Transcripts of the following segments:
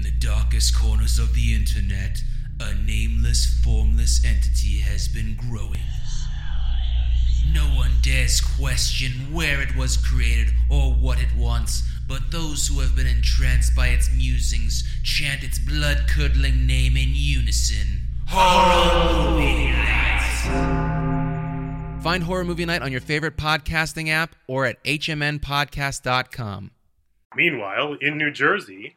In the darkest corners of the internet, a nameless, formless entity has been growing. No one dares question where it was created or what it wants, but those who have been entranced by its musings chant its blood curdling name in unison Horror Movie Night! Find Horror Movie Night on your favorite podcasting app or at hmnpodcast.com. Meanwhile, in New Jersey,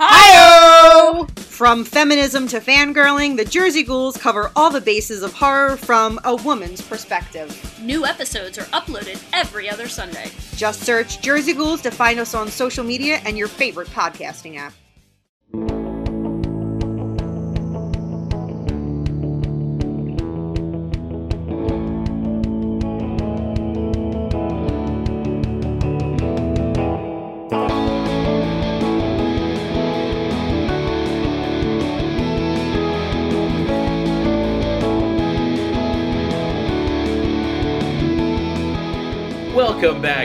Hi! From feminism to fangirling, the Jersey Ghouls cover all the bases of horror from a woman's perspective. New episodes are uploaded every other Sunday. Just search Jersey Ghouls to find us on social media and your favorite podcasting app.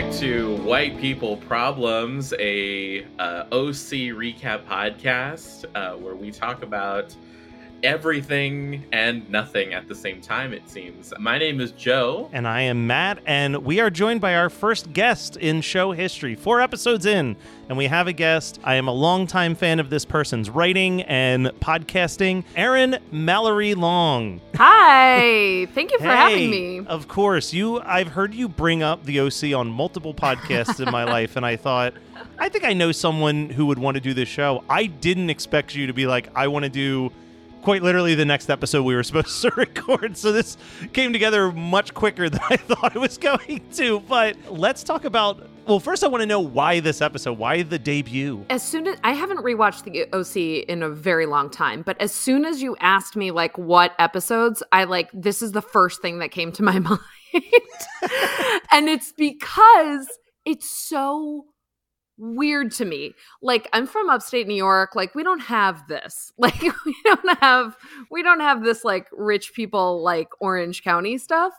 Back to White People Problems, a uh, OC recap podcast uh, where we talk about everything and nothing at the same time, it seems. My name is Joe. And I am Matt, and we are joined by our first guest in show history. Four episodes in, and we have a guest. I am a longtime fan of this person's writing and podcasting, Erin Mallory Long. Hi, thank you for Hey, having me. Of course, you. I've heard you bring up the OC on multiple podcasts in my life, and I thought, I think I know someone who would want to do this show. I didn't expect you to be like, I want to do. Quite literally, the next episode we were supposed to record. So this came together much quicker than I thought it was going to. But let's talk about. Well, first, I want to know why this episode. Why the debut? As soon as I haven't rewatched the OC in a very long time, but as soon as you asked me like what episodes, I like this is the first thing that came to my mind. and it's because it's so weird to me. Like I'm from upstate New York, like we don't have this. Like we don't have we don't have this like rich people like Orange County stuff.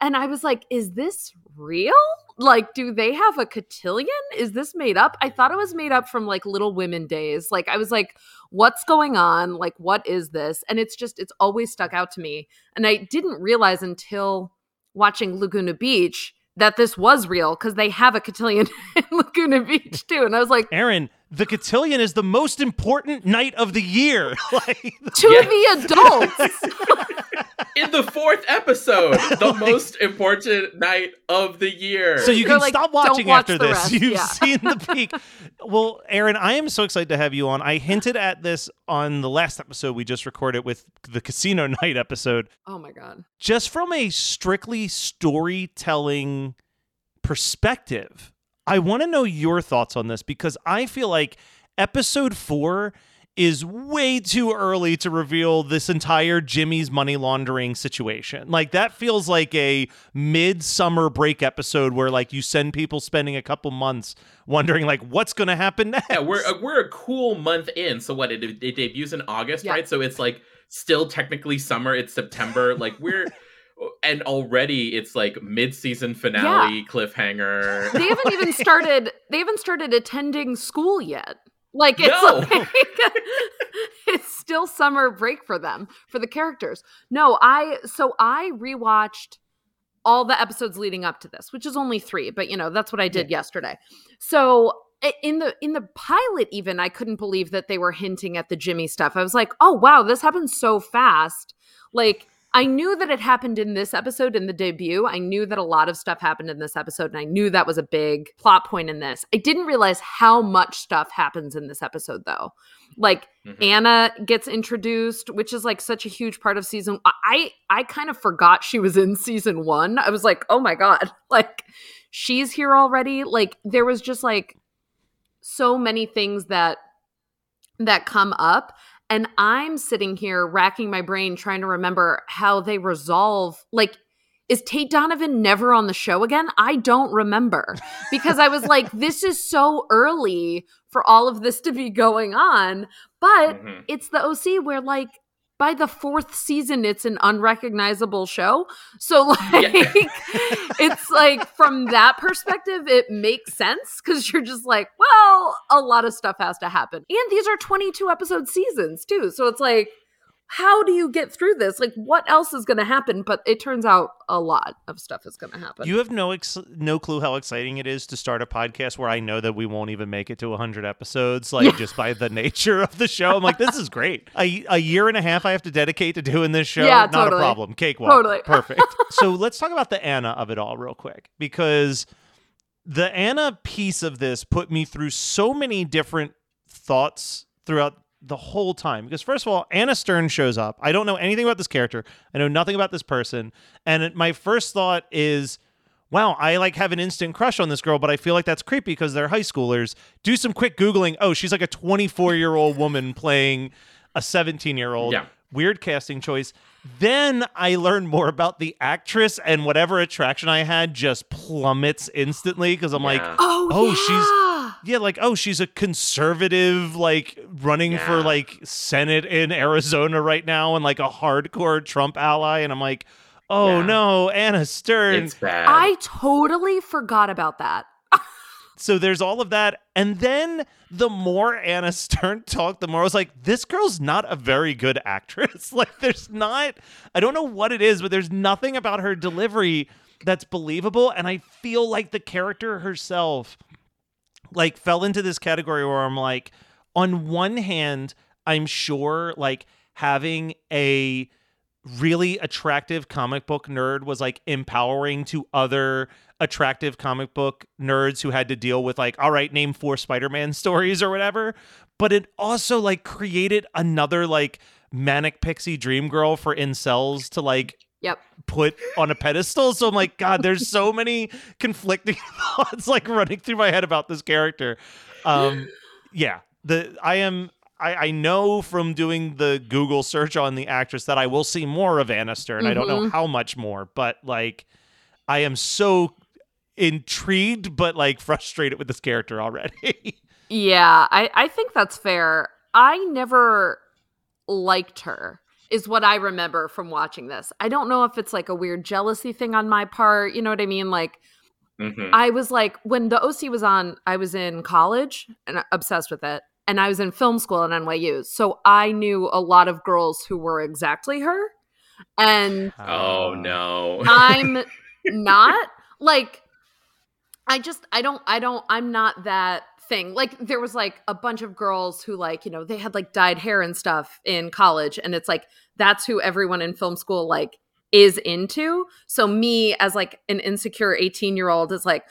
And I was like, is this real? Like do they have a cotillion? Is this made up? I thought it was made up from like Little Women days. Like I was like, what's going on? Like what is this? And it's just it's always stuck out to me. And I didn't realize until watching Laguna Beach that this was real because they have a cotillion in Laguna Beach too. And I was like, Erin, the cotillion is the most important night of the year. like, to the adults. In the fourth episode, the most important night of the year. So you They're can like, stop watching watch after this. rest." You've Yeah. seen the peak. well, Erin, I am so excited to have you on. I hinted at this on the last episode we just recorded with the casino night episode. oh my god. Just from a strictly storytelling perspective, I want to know your thoughts on this because I feel like episode four is way too early to reveal this entire Jimmy's money laundering situation. Like that feels like a mid-summer break episode where like you send people spending a couple months wondering like what's going to happen next. yeah, we're uh, we're a cool month in. So what? It, it debuts in August, Yeah. right? So it's like still technically summer. It's September. like we're. And already it's like mid-season finale cliffhanger. They haven't even started they haven't started attending school yet. Like it's No. like it's still summer break for them, for the characters. No, I so I rewatched all the episodes leading up to this, which is only 3, but you know, that's what I did yesterday. So in the in the pilot even I couldn't believe that they were hinting at the Jimmy stuff. I was like, "Oh wow, this happened so fast." Like I knew that it happened in this episode in the debut. I knew that a lot of stuff happened in this episode, and I knew that was a big plot point in this. I didn't realize how much stuff happens in this episode, though. Like Mhm. Anna gets introduced, which is like such a huge part of season. I I kind of forgot she was in season one. I was like, oh my god, like she's here already. Like there was just like so many things that that come up And I'm sitting here racking my brain trying to remember how they resolve like is Tate Donovan never on the show again? I don't remember because I was like, this is so early for all of this to be going on. But Mhm. it's the OC where, like, by the fourth season, it's an unrecognizable show. So, like, it's like from that perspective, it makes sense because you're just like, well, a lot of stuff has to happen. And these are 22 episode seasons, too. So it's like, how do you get through this? Like, what else is going to happen? But it turns out a lot of stuff is going to happen. You have no ex- no clue how exciting it is to start a podcast where I know that we won't even make it to 100 episodes, like just by the nature of the show. I'm like, this is great. A, a year and a half I have to dedicate to doing this show. Yeah, Not totally. a problem. Cakewalk. Totally. Perfect. so let's talk about the Anna of it all real quick because the Anna piece of this put me through so many different thoughts throughout the whole time. Because first of all, Anna Stern shows up. I don't know anything about this character. I know nothing about this person. And it- my first thought is, wow, I like have an instant crush on this girl, but I feel like that's creepy because they're high schoolers. Do some quick Googling. Oh, she's like a 24 year old woman playing a 17 year old. Yeah. Weird casting choice. Then I learn more about the actress, and whatever attraction I had just plummets instantly because I'm like, oh, Oh, yeah. she's- yeah, like, oh, she's a conservative, like running for like Senate in Arizona right now and like a hardcore Trump ally. And I'm like, oh Yeah. no, Anna Stern. It's bad. I totally forgot about that. so there's all of that. And then the more Anna Stern talked, the more I was like, this girl's not a very good actress. like, there's not, I don't know what it is, but there's nothing about her delivery that's believable. And I feel like the character herself, like, fell into this category where I'm like, on one hand, I'm sure, like, having a really attractive comic book nerd was like empowering to other attractive comic book nerds who had to deal with like all right name four spider-man stories or whatever. But it also like created another like manic pixie dream girl for incels to like Yep. put on a pedestal so i'm like god there's so many conflicting thoughts like running through my head about this character um yeah the i am I, I know from doing the Google search on the actress that I will see more of Anna Stern. I don't know Mhm. how much more, but like I am so intrigued but like frustrated with this character already. Yeah, I, I think that's fair. I never liked her, is what I remember from watching this. I don't know if it's like a weird jealousy thing on my part. You know what I mean? Like, Mhm. I was like, when the OC was on, I was in college and uh, obsessed with it. And I was in film school at NYU. So I knew a lot of girls who were exactly her. And Oh no. I'm not like I just I don't I don't I'm not that thing. Like there was like a bunch of girls who like, you know, they had like dyed hair and stuff in college and it's like that's who everyone in film school like is into. So me as like an insecure 18-year-old is like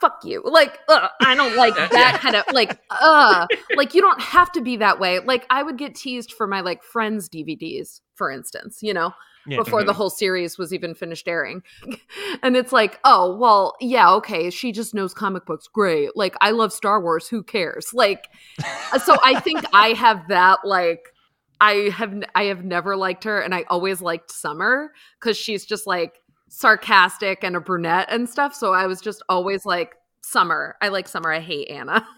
fuck you. Like I don't like Yeah. that kind of like uh like you don't have to be that way. Like I would get teased for my like friends DVDs, for instance, you know Yeah. before the Mhm. whole series was even finished airing. and it's like, oh, well, yeah, okay, she just knows comic books. Great. Like, I love Star Wars. Who cares? Like, so I think I have that, like, I have n- I have never liked her and I always liked Summer cuz she's just like sarcastic and a brunette and stuff so I was just always like Summer. I like Summer. I hate Anna.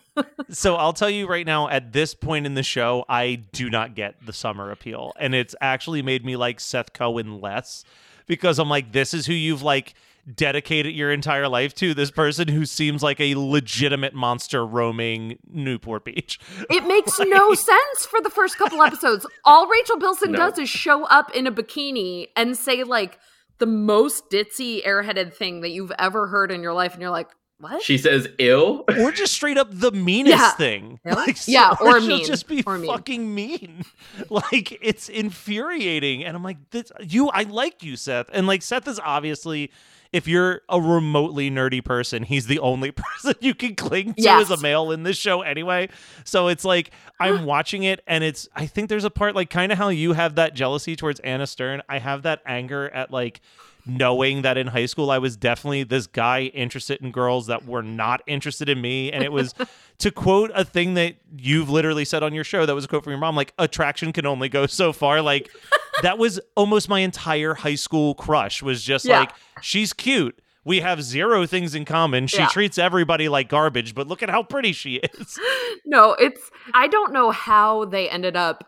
So I'll tell you right now, at this point in the show, I do not get the summer appeal. And it's actually made me like Seth Cohen less because I'm like, this is who you've like dedicated your entire life to, this person who seems like a legitimate monster roaming Newport Beach. It makes no sense for the first couple episodes. All Rachel Bilson No. does is show up in a bikini and say like the most ditzy airheaded thing that you've ever heard in your life, and you're like, what? She says ill. Or just straight up the meanest Yeah. thing. Yeah. Like, Yeah, or or she'll mean. just be Or mean. fucking mean. Like it's infuriating. And I'm like, this, you I like you, Seth. And like Seth is obviously if you're a remotely nerdy person, he's the only person you can cling to Yes. as a male in this show anyway. So it's like I'm watching it and it's I think there's a part like kind of how you have that jealousy towards Anna Stern. I have that anger at like knowing that in high school I was definitely this guy interested in girls that were not interested in me. And it was to quote a thing that you've literally said on your show that was a quote from your mom, like attraction can only go so far. Like that was almost my entire high school crush was just Yeah. like, she's cute. We have zero things in common. She Yeah. treats everybody like garbage, but look at how pretty she is. no, it's I don't know how they ended up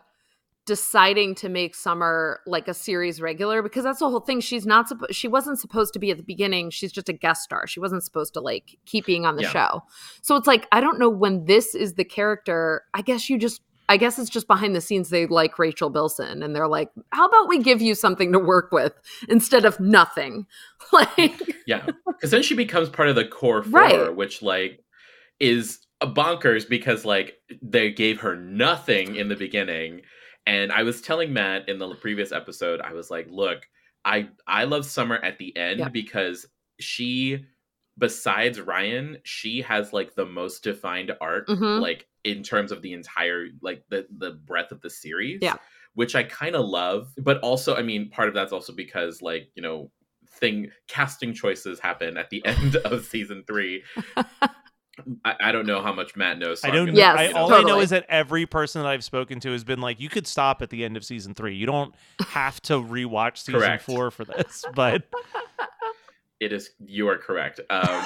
deciding to make Summer like a series regular because that's the whole thing. She's not supposed she wasn't supposed to be at the beginning. She's just a guest star. She wasn't supposed to like keep being on the Yeah. show. So it's like I don't know when this is the character. I guess you just I guess it's just behind the scenes they like Rachel Bilson and they're like, "How about we give you something to work with instead of nothing?" Like Yeah, because then she becomes part of the core four, Right. which like is bonkers because like they gave her nothing in the beginning, and I was telling Matt in the previous episode, I was like, look, I I love Summer at the end Yeah. because she, besides Ryan, she has like the most defined arc, Mhm. like in terms of the entire like the the breadth of the series. Yeah. Which I kind of love, but also, I mean, part of that's also because, like, you know, thing casting choices happen at the end of season three. I, I don't know how much Matt knows. so I don't gonna, Yes, I, you know, all I know is that every person that I've spoken to has been like, you could stop at the end of season three. You don't have to rewatch season Correct. four for this. But it is you are correct. Um,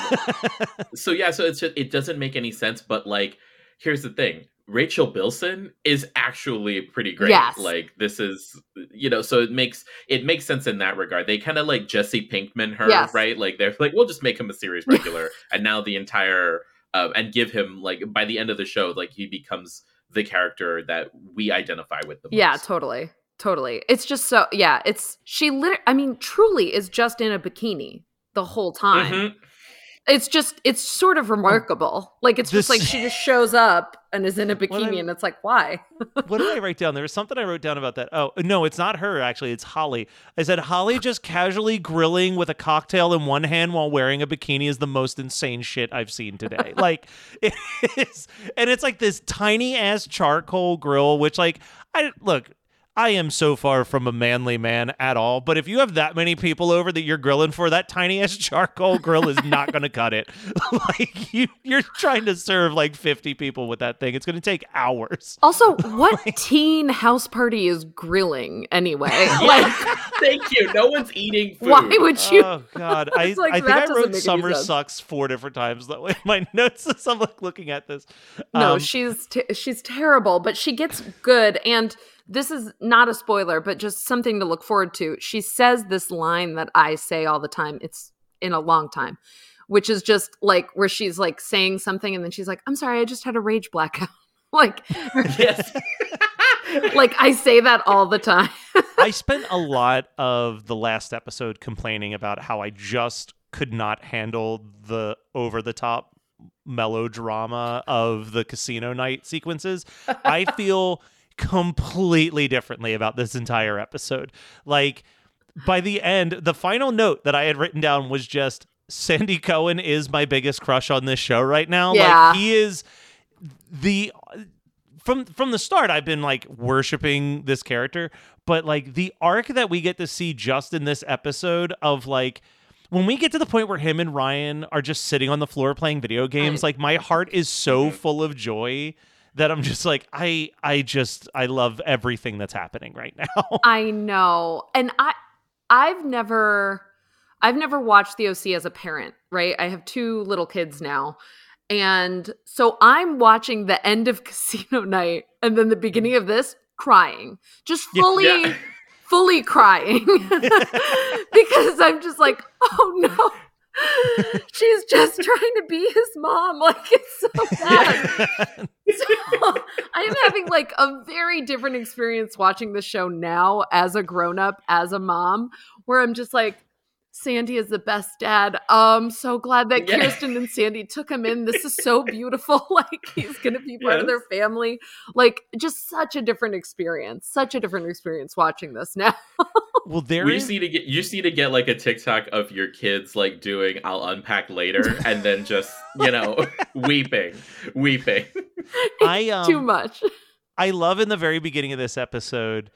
so yeah, so it's just it doesn't make any sense. But like, here's the thing: Rachel Bilson is actually pretty great. Yes. Like this is you know, so it makes it makes sense in that regard. They kind of like Jesse Pinkman her, Yes. right? Like they're like, we'll just make him a series regular, and now the entire uh, and give him like by the end of the show, like he becomes the character that we identify with the most. Yeah, totally. Totally. It's just so yeah, it's she lit I mean truly is just in a bikini the whole time. Mhm. It's just it's sort of um, remarkable. Like it's just like she just shows up and is in a bikini I'm- and it's like why? what did I write down? There was something I wrote down about that. Oh, no, it's not her, actually. It's Holly. I said, Holly just casually grilling with a cocktail in one hand while wearing a bikini is the most insane shit I've seen today. like, it is. And it's like this tiny ass charcoal grill, which, like, I look. I am so far from a manly man at all, but if you have that many people over that you're grilling for, that tiny ass charcoal grill is not going to cut it. like you, you're trying to serve like 50 people with that thing. It's going to take hours. Also, what teen house party is grilling anyway? like Thank you. No one's eating food. why would you Oh God, I, like, I think I wrote "summer sucks" four different times that way. my notes as I'm like looking at this. No, Um, she's t- she's terrible, but she gets good. And this is not a spoiler, but just something to look forward to. She says this line that I say all the time. It's in a long time, which is just like where she's like saying something, and then she's like, "I'm sorry, I just had a rage blackout." like, Yes. like I say that all the time. I spent a lot of the last episode complaining about how I just could not handle the over the top melodrama of the casino night sequences. I feel completely differently about this entire episode. Like by the end, the final note that I had written down was just Sandy Cohen is my biggest crush on this show right now. Yeah. Like he is the from from the start I've been like worshiping this character, but like the arc that we get to see just in this episode of like when we get to the point where him and Ryan are just sitting on the floor playing video games, like my heart is so mm-hmm. full of joy that I'm just like I I just I love everything that's happening right now. I know. And I I've never I've never watched the OC as a parent, right? I have two little kids now. And so I'm watching the end of Casino Night and then the beginning of this crying. Just fully Yeah. fully crying. because I'm just like, "Oh no. She's just trying to be his mom. Like it's so bad. So I am having like a very different experience watching the show now as a grown up, as a mom, where I'm just like, Sandy is the best dad. Um, so glad that Yeah. Kirsten and Sandy took him in. This is so beautiful. like he's gonna be part of their family. Like just such a different experience. Such a different experience watching this now. well, there we is just need to get you just need to get like a TikTok of your kids like doing I'll unpack later and then just, you know, weeping. Weeping. I um Too much. I love in the very beginning of this episode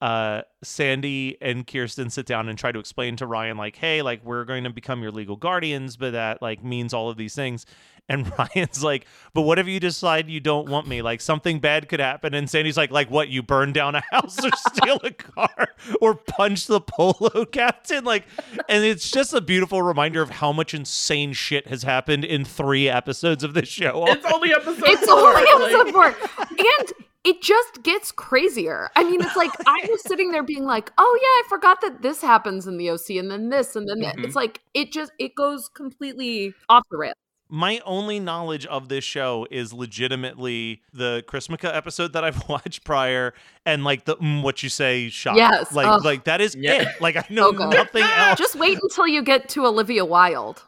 uh, Sandy and Kirsten sit down and try to explain to Ryan, like, hey, like, we're going to become your legal guardians, but that, like, means all of these things. And Ryan's like, but what if you decide you don't want me? Like, something bad could happen. And Sandy's like, like, what? You burn down a house or steal a car or punch the polo captain? Like, and it's just a beautiful reminder of how much insane shit has happened in three episodes of this show. It's only episode It's four. only like- episode four. And it just gets crazier. I mean, it's like I was sitting there being like, "Oh yeah, I forgot that this happens in the OC, and then this, and then that." Mhm. It's like it just it goes completely off the rails. my only knowledge of this show is legitimately the Chrismukkah episode that I've watched prior and like the mm, what you say shot. Yes. Like Ugh. like that is Yeah. it. Like I know So nothing else. Just wait until you get to Olivia Wilde.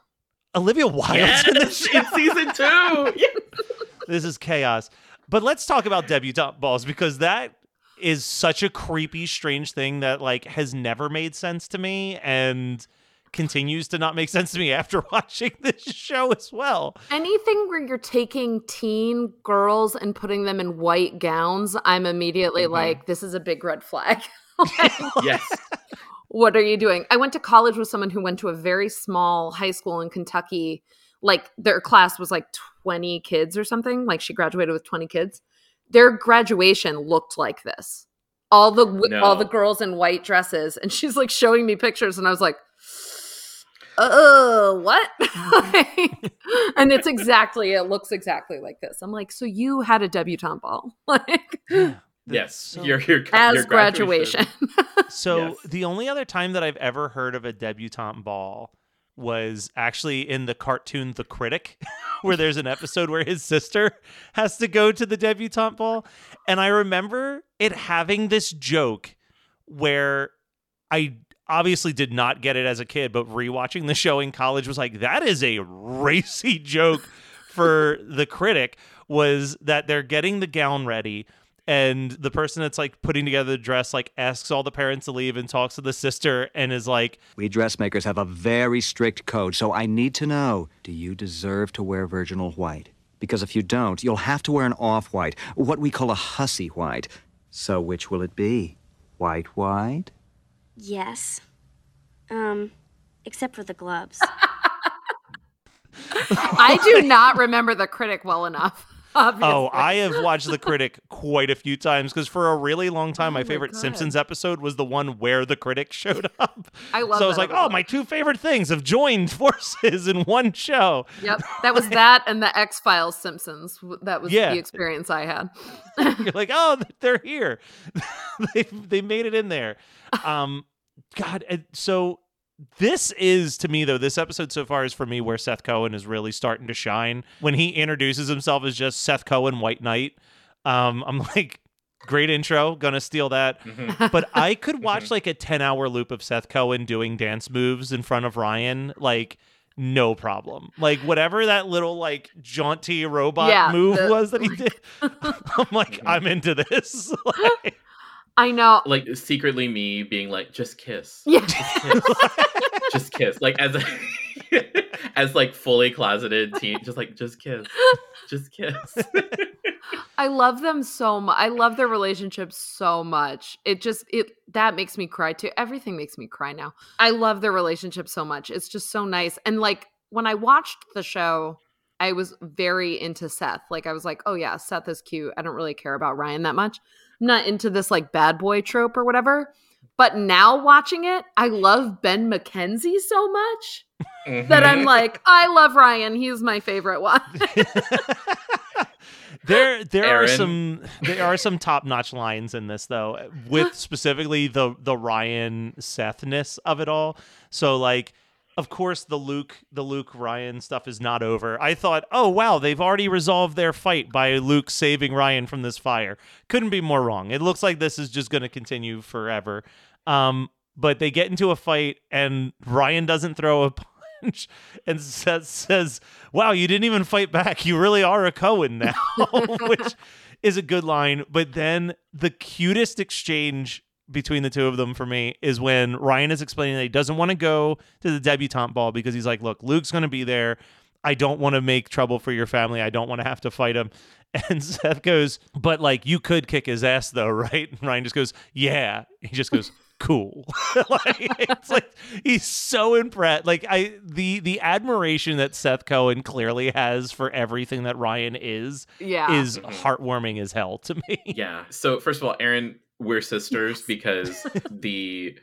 Olivia Wilde's in this Yes, show. in season two. Yes. This is chaos. But let's talk about debutante balls because that is such a creepy, strange thing that like has never made sense to me and continues to not make sense to me after watching this show as well. Anything where you're taking teen girls and putting them in white gowns, I'm immediately Mhm. like, this is a big red flag. yes. what are you doing? I went to college with someone who went to a very small high school in Kentucky. Like their class was like 20 kids or something. Like she graduated with 20 kids. Their graduation looked like this. All the w all the girls in white dresses and she's like showing me pictures and I was like oh what and it's exactly it looks exactly like this i'm like so you had a debutante ball like Yes. So- your your as your graduation So Yes. the only other time that I've ever heard of a debutante ball was actually in the cartoon The Critic, where there's an episode where his sister has to go to the debutante ball. And I remember it having this joke where I obviously did not get it as a kid, but rewatching the show in college was like, that is a racy joke for The Critic, was that they're getting the gown ready and the person that's like putting together the dress like asks all the parents to leave and talks to the sister and is like We dressmakers have a very strict code, so I need to know do you deserve to wear virginal white? Because if you don't, you'll have to wear an off white, what we call a hussy white. So which will it be? White, white? Yes. Um, except for the gloves. I do not remember the critic well enough. Obviously. oh i have watched the critic quite a few times because for a really long time my Oh my favorite God. simpsons episode was the one where the critic showed up I love so i was like oh my two favorite things have joined forces in one show Yep, that was that and the X Files Simpsons. That was Yeah. the experience I had. you're like oh they're here they, they made it in there um god and so this is to me though this episode so far is for me where seth cohen is really starting to shine. When he introduces himself as just seth cohen white knight um i'm like great intro gonna steal that. Mhm. but i could watch like a 10 hour loop of seth cohen doing dance moves in front of ryan like no problem. Like whatever that little like jaunty robot Yeah, move the- was that he did i'm like i'm into this. Like, I know. Like secretly me being like, just kiss. Yeah. Just kiss. just kiss. Like as a as like fully closeted teen, just like just kiss. Just kiss. I love them so much. I love their relationship so much. It just it that makes me cry too. Everything makes me cry now. I love their relationship so much. It's just so nice. And like when I watched the show, I was very into Seth. Like I was like, "Oh yeah, Seth is cute. I don't really care about Ryan that much." I'm not into this like bad boy trope or whatever. But now watching it, I love Ben McKenzie so much that I'm Mhm. like, I love Ryan. He's my favorite one. there there are some there are some top notch lines in this though, with specifically the the Ryan Sethness of it all. So like of course the Luke the Luke Ryan stuff is not over. I thought, oh wow, they've already resolved their fight by Luke saving Ryan from this fire. Couldn't be more wrong. It looks like this is just gonna continue forever. Um but they get into a fight and Ryan doesn't throw a punch and Seth says, Wow, you didn't even fight back. You really are a Cohen now, which is a good line. But then the cutest exchange between the two of them for me is when Ryan is explaining that he doesn't want to go to the debutante ball because he's like, Look, Luke's going to be there. I don't want to make trouble for your family. I don't want to have to fight him. And Seth goes, but like you could kick his ass though, right? And Ryan just goes, yeah. He just goes, cool. like, it's like he's so impressed. Like I the the admiration that Seth Cohen clearly has for everything that Ryan is Yeah. is Mhm. heartwarming as hell to me. Yeah. So first of all, Erin, we're sisters because the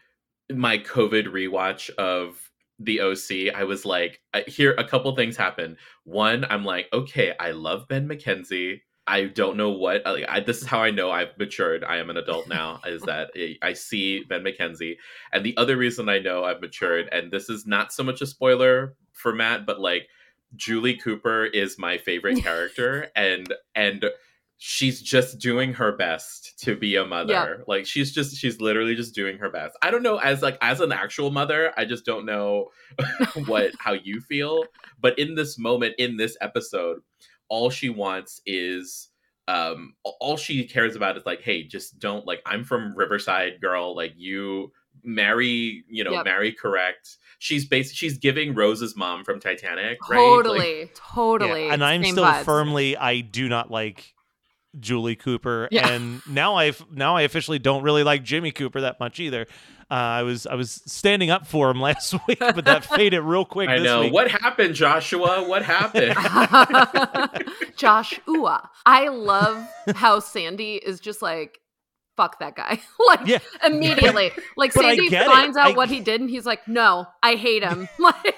my COVID rewatch of the OC, I was like, here a couple things happened. One, I'm like, okay, I love Ben McKenzie. I don't know what uh, like, I, this is how I know I've matured. I am an adult now. is that I see Ben McKenzie, and the other reason I know I've matured, and this is not so much a spoiler for Matt, but like Julie Cooper is my favorite character, and and she's just doing her best to be a mother. Like she's just she's literally just doing her best. I don't know as like as an actual mother, I just don't know what how you feel, but in this moment in this episode, all she wants is um all she cares about is like hey, just don't like I'm from Riverside girl, like you marry, you know, Yep. marry correct. She's basically she's giving Rose's mom from Titanic, right? Like- Totally, totally. Yeah, and I'm Same still vibes. firmly I do not like Julie Cooper, Yeah. and now I now I officially don't really like Jimmy Cooper that much either. Uh, I was I was standing up for him last week, but that faded real quick. I this know. week. What happened, Joshua? What happened? Josh Ua. I love how Sandy is just like, fuck that guy. like Yeah. immediately. Like but I Sandy get it. finds out I- what he did and he's like, no, I hate him. like,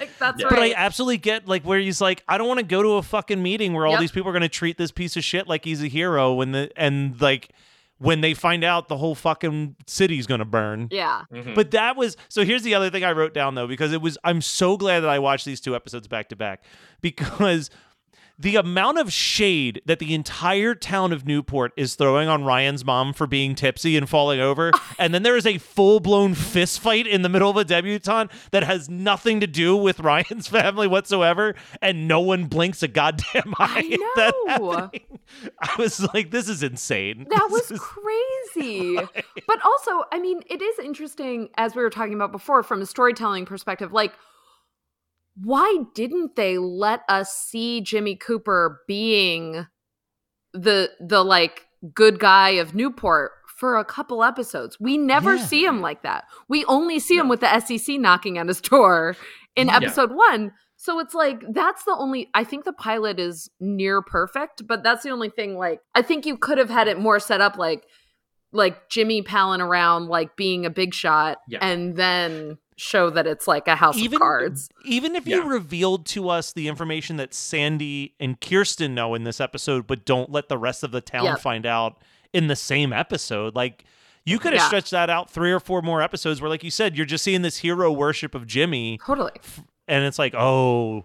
like, that's Yeah. right. But I absolutely get like where he's like, I don't want to go to a fucking meeting where all Yep. these people are going to treat this piece of shit like he's a hero when the and like when they find out the whole fucking city's going to burn. yeah. Mhm. But that was so. Here's the other thing I wrote down though, because it was. I'm so glad that I watched these two episodes back to back, because the amount of shade that the entire town of Newport is throwing on Ryan's mom for being tipsy and falling over, and then there is a full blown fist fight in the middle of a debutante that has nothing to do with Ryan's family whatsoever, and no one blinks a goddamn eye. I know. I was like, this is insane. That This was crazy. but also, I mean, it is interesting, as we were talking about before, from a storytelling perspective, like, why didn't they let us see Jimmy Cooper being the the like good guy of Newport for a couple episodes? We never Yeah. see him like that. We only see him with the SEC knocking at his door in Yeah. episode one. So it's like that's the only I think the pilot is near perfect, but that's the only thing like I think you could have had it more set up like like Jimmy palling around like being a big shot Yeah. and then show that it's like a house even of cards. even if Yeah. you revealed to us the information that Sandy and Kirsten know in this episode, but don't let the rest of the town Yep. find out in the same episode, like you could have Yeah. stretched that out three or four more episodes where, like you said, you're just seeing this hero worship of Jimmy, Totally. and it's like, oh.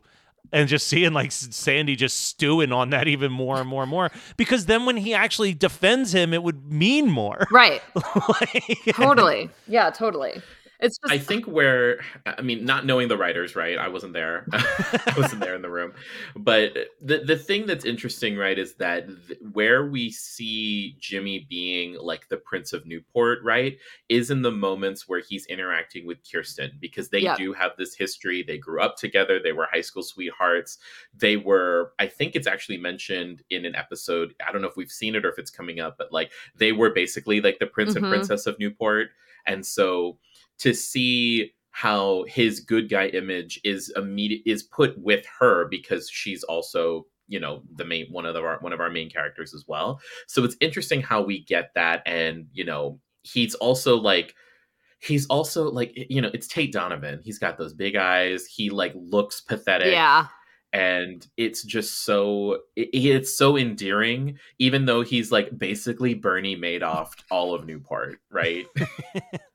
And just seeing like Sandy just stewing on that even more and more and more, because then when he actually defends him, it would mean more. Right. Like- Totally. Yeah, totally. It's just I think where I mean, not knowing the writers, right? I wasn't there. I wasn't there in the room. But the the thing that's interesting, right, is that th- where we see Jimmy being like the Prince of Newport, right, is in the moments where he's interacting with Kirsten because they do have this history. They grew up together. They were high school sweethearts. They were. I think it's actually mentioned in an episode. I don't know if we've seen it or if it's coming up, but like they were basically like the Prince Mhm. and Princess of Newport, and so to see how his good guy image is immediate is put with her because she's also you know the main one of the, our one of our main characters as well. So it's interesting how we get that and you know he's also like he's also like you know it's tate donovan. He's got those big eyes. He like looks pathetic. Yeah. and it's just so it, it's so endearing even though he's like basically bernie madoff all of newport right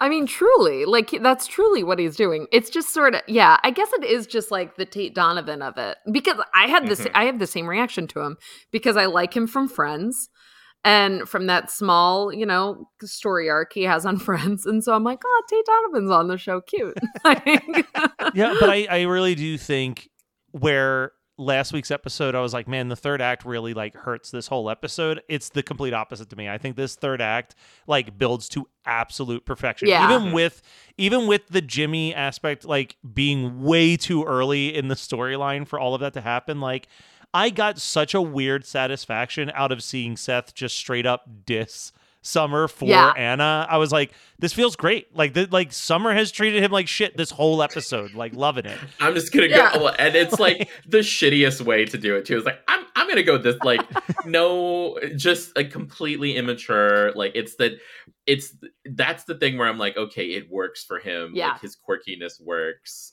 I mean, truly, like that's truly what he's doing. It's just sort of, yeah. I guess it is just like the Tate Donovan of it because I had this, Mhm. I have the same reaction to him because I like him from Friends and from that small, you know, story arc he has on Friends, and so I'm like, oh, Tate Donovan's on the show, cute. Yeah, but I, I really do think where last week's episode I was like, man, the third act really like hurts this whole episode. It's the complete opposite to me. I think this third act like builds to absolute perfection. Yeah. Even with even with the Jimmy aspect like being way too early in the storyline for all of that to happen, like I got such a weird satisfaction out of seeing Seth just straight up diss Summer for Yeah. Anna. I was like, this feels great. Like, the, like Summer has treated him like shit this whole episode. Like, loving it. I'm just gonna Yeah. go, and it's like the shittiest way to do it too. It's like I'm I'm gonna go this like no, just a completely immature. Like it's that it's that's the thing where I'm like, okay, it works for him. Yeah. like his quirkiness works,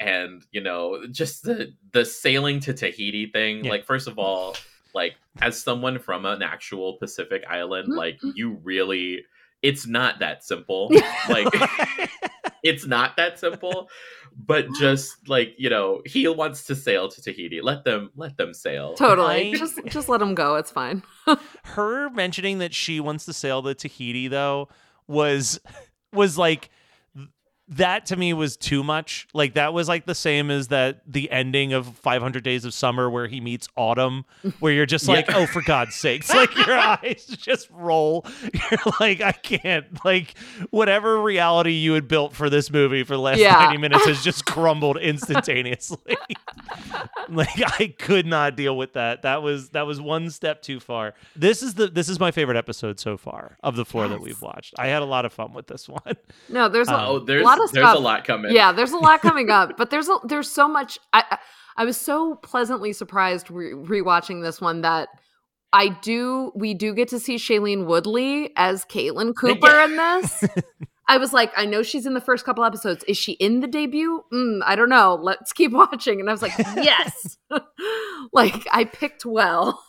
and you know, just the the sailing to Tahiti thing. Yeah. Like first of all, like as someone from an actual Pacific island, Mm-hmm. like you really. It's not that simple. Like it's not that simple but just like you know he wants to sail to tahiti let them let them sail Totally. I- Just just let them go. It's fine. her mentioning that she wants to sail to Tahiti though was was like that to me was too much. Like that was like the same as that the ending of 500 Days of Summer where he meets Autumn, where you're just like, Yeah. oh, for God's sakes, like your eyes just roll. You're like, I can't. Like whatever reality you had built for this movie for the last Yeah. 90 minutes has just crumbled instantaneously. like I could not deal with that. That was that was one step too far. This is the this is my favorite episode so far of the four that we've watched. I had a lot of fun with this one. No, there's a, uh, oh there's a lot of there's stuff. a lot coming Yeah, there's a lot coming up, but there's a, there's so much. I I- was so pleasantly surprised re- rewatching this one that I do we do get to see Shailene Woodley as Kaitlin Cooper in this. I was like, I know she's in the first couple episodes. Is she in the debut? Mm, I don't know. Let's keep watching. And I was like, yes. like I picked well.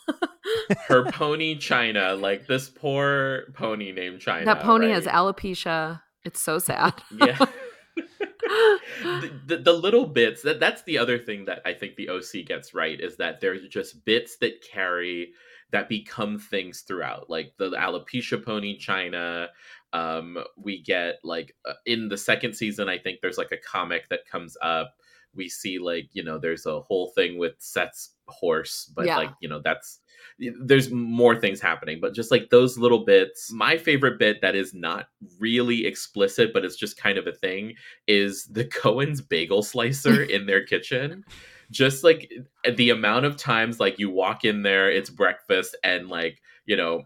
her pony china like this poor pony named china that pony right? has alopecia. It's so sad. yeah the, the, the little bits that that's the other thing that i think the oc gets right is that there's just bits that carry that become things throughout like the alopecia pony china um we get like uh, in the second season i think there's like a comic that comes up we see like you know there's a whole thing with seth's horse but Yeah. like you know that's there's more things happening but just like those little bits my favorite bit that is not really explicit but it's just kind of a thing is the cohen's bagel slicer in their kitchen. Just like the amount of times like you walk in there it's breakfast and like you know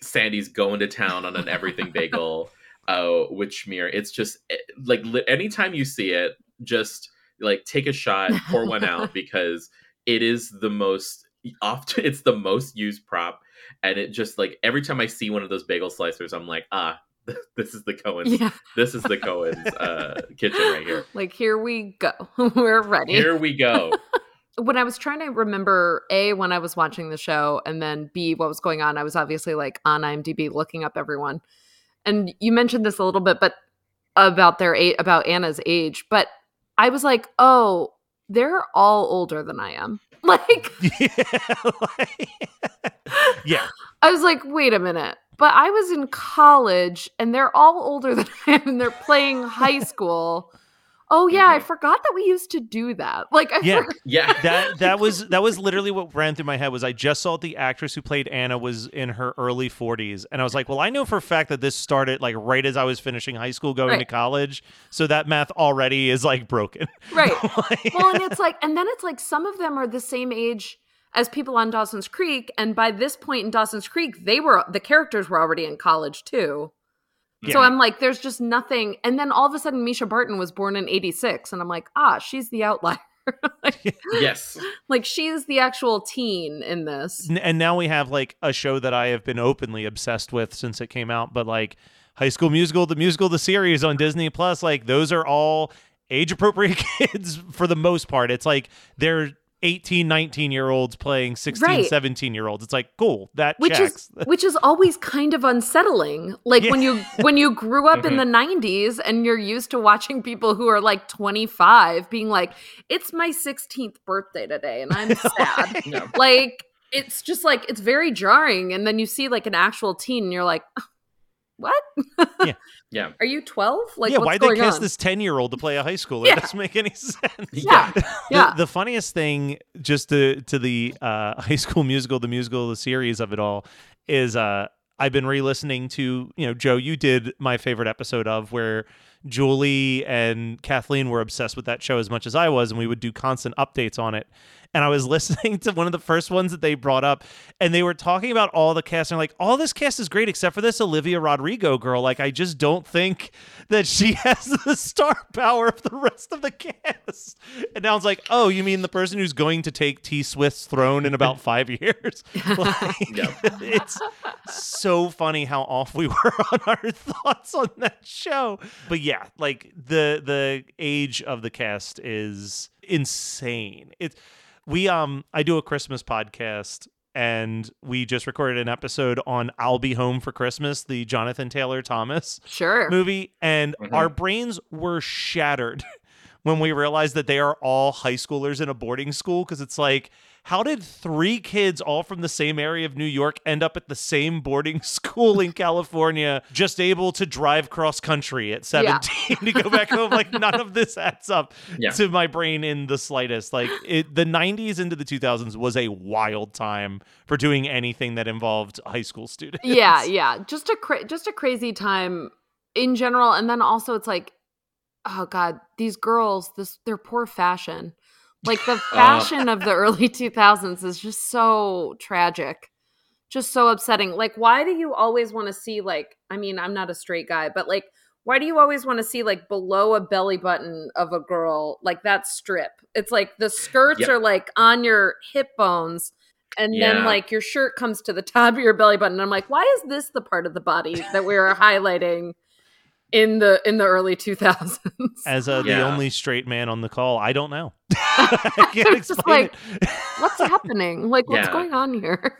sandy's going to town on an everything bagel uh with schmear. It's just eh, like li- anytime you see it just like take a shot pour one out because it is the most often it's the most used prop and it just like every time i see one of those bagel slicers i'm like ah this is the cohen's yeah. this is the cohen's uh kitchen right here Like here we go. We're ready. here we go when I was trying to remember A, when I was watching the show, and then B, what was going on, I was obviously like on IMDb looking up everyone. And you mentioned this a little bit, but about their age, about Anna's age, but I was like, oh, they're all older than I am. Like, yeah. like- yeah. I was like, wait a minute. But I was in college and they're all older than I am and they're playing high school. Oh yeah, I Mhm. forgot that we used to do that. Like I Yeah. forgot- yeah that that was that was literally what ran through my head was I just saw the actress who played Anna was in her early 40s and I was like, well, I know for a fact that this started like right as I was finishing high school going to college, so that math already is like broken. right. Like- well, and it's like, and then it's like some of them are the same age as people on Dawson's Creek, and by this point in Dawson's Creek, they were the characters were already in college too. So I'm like, there's just nothing. And then all of a sudden, Mischa Barton was born in '86, and I'm like, ah, she's the outlier. yes like she's the actual teen in this. And now we have like a show that I have been openly obsessed with since it came out, but like High School Musical, the musical, the series on Disney Plus, like those are all age appropriate kids for the most part. It's like they're 18, 19 year olds playing 16, Right. 17 year olds. It's like, cool, that which checks. is which is always kind of unsettling like when you when you grew up in mm-hmm. the 90s and you're used to watching people who are like 25 being like it's my 16th birthday today and i'm sad Yeah. like it's just like it's very jarring and then you see like an actual teen and you're like oh, what yeah Yeah. are you 12 like yeah, why'd they cast on? this 10 year old to play a high schooler? Yeah. It doesn't make any sense. yeah The- yeah The, funniest thing, just to to the uh, High School Musical, the musical, the series of it all, is uh, I've been re-listening to you know Joe. You did my favorite episode of where Julie and Kathleen were obsessed with that show as much as I was, and we would do constant updates on it. And I was listening to one of the first ones that they brought up, and they were talking about all the cast, and like, all this cast is great except for this Olivia Rodrigo girl. Like, I just don't think that she has the star power of the rest of the cast. And now it's like, oh, you mean the person who's going to take T Swift's throne in about five years? like, it's so funny how off we were on our thoughts on that show. But yeah, like the the age of the cast is insane. It's we um I do a Christmas podcast and we just recorded an episode on I'll Be Home for Christmas, the Jonathan Taylor Thomas Sure. movie, and our brains were shattered when we realized that they are all high schoolers in a boarding school because it's like how did three kids all from the same area of New York end up at the same boarding school in California just able to drive cross country at 17 to go back home? Like none of this adds up Yeah. to my brain in the slightest. Like it the 90s into the 2000s was a wild time for doing anything that involved high school students. Yeah, yeah. Just a cra- just a crazy time in general, and then also it's like, oh god, these girls, this their poor fashion, like the uh. fashion of the early two thousands is just so tragic, just so upsetting. Like, why do you always want to see like? I mean, I'm not a straight guy, but like. Why do you always want to see like below a belly button of a girl like that strip? It's like the skirts Yep. are like on your hip bones and then like your shirt comes to the top of your belly button. and I'm like, why is this the part of the body that we are highlighting in the in the early 2000s? as uh, the only straight man on the call i don't know i can't It's just explain like, it What's happening? Like, what's Yeah. going on here?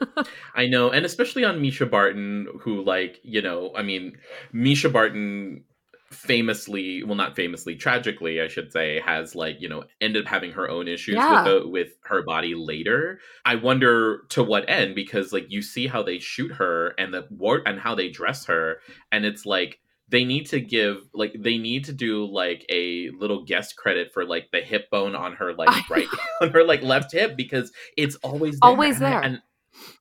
I know, and especially on Mischa Barton, who like you know, I mean, Mischa Barton famously, well, not famously, tragically, I should say, has like you know ended up having her own issues Yeah. with the, with her body later. I wonder to what end because like you see how they shoot her and the war and how they dress her, and it's like they need to give like they need to do like a little guest credit for like the hip bone on her like right on her like left hip because it's always there. Always And I- there. and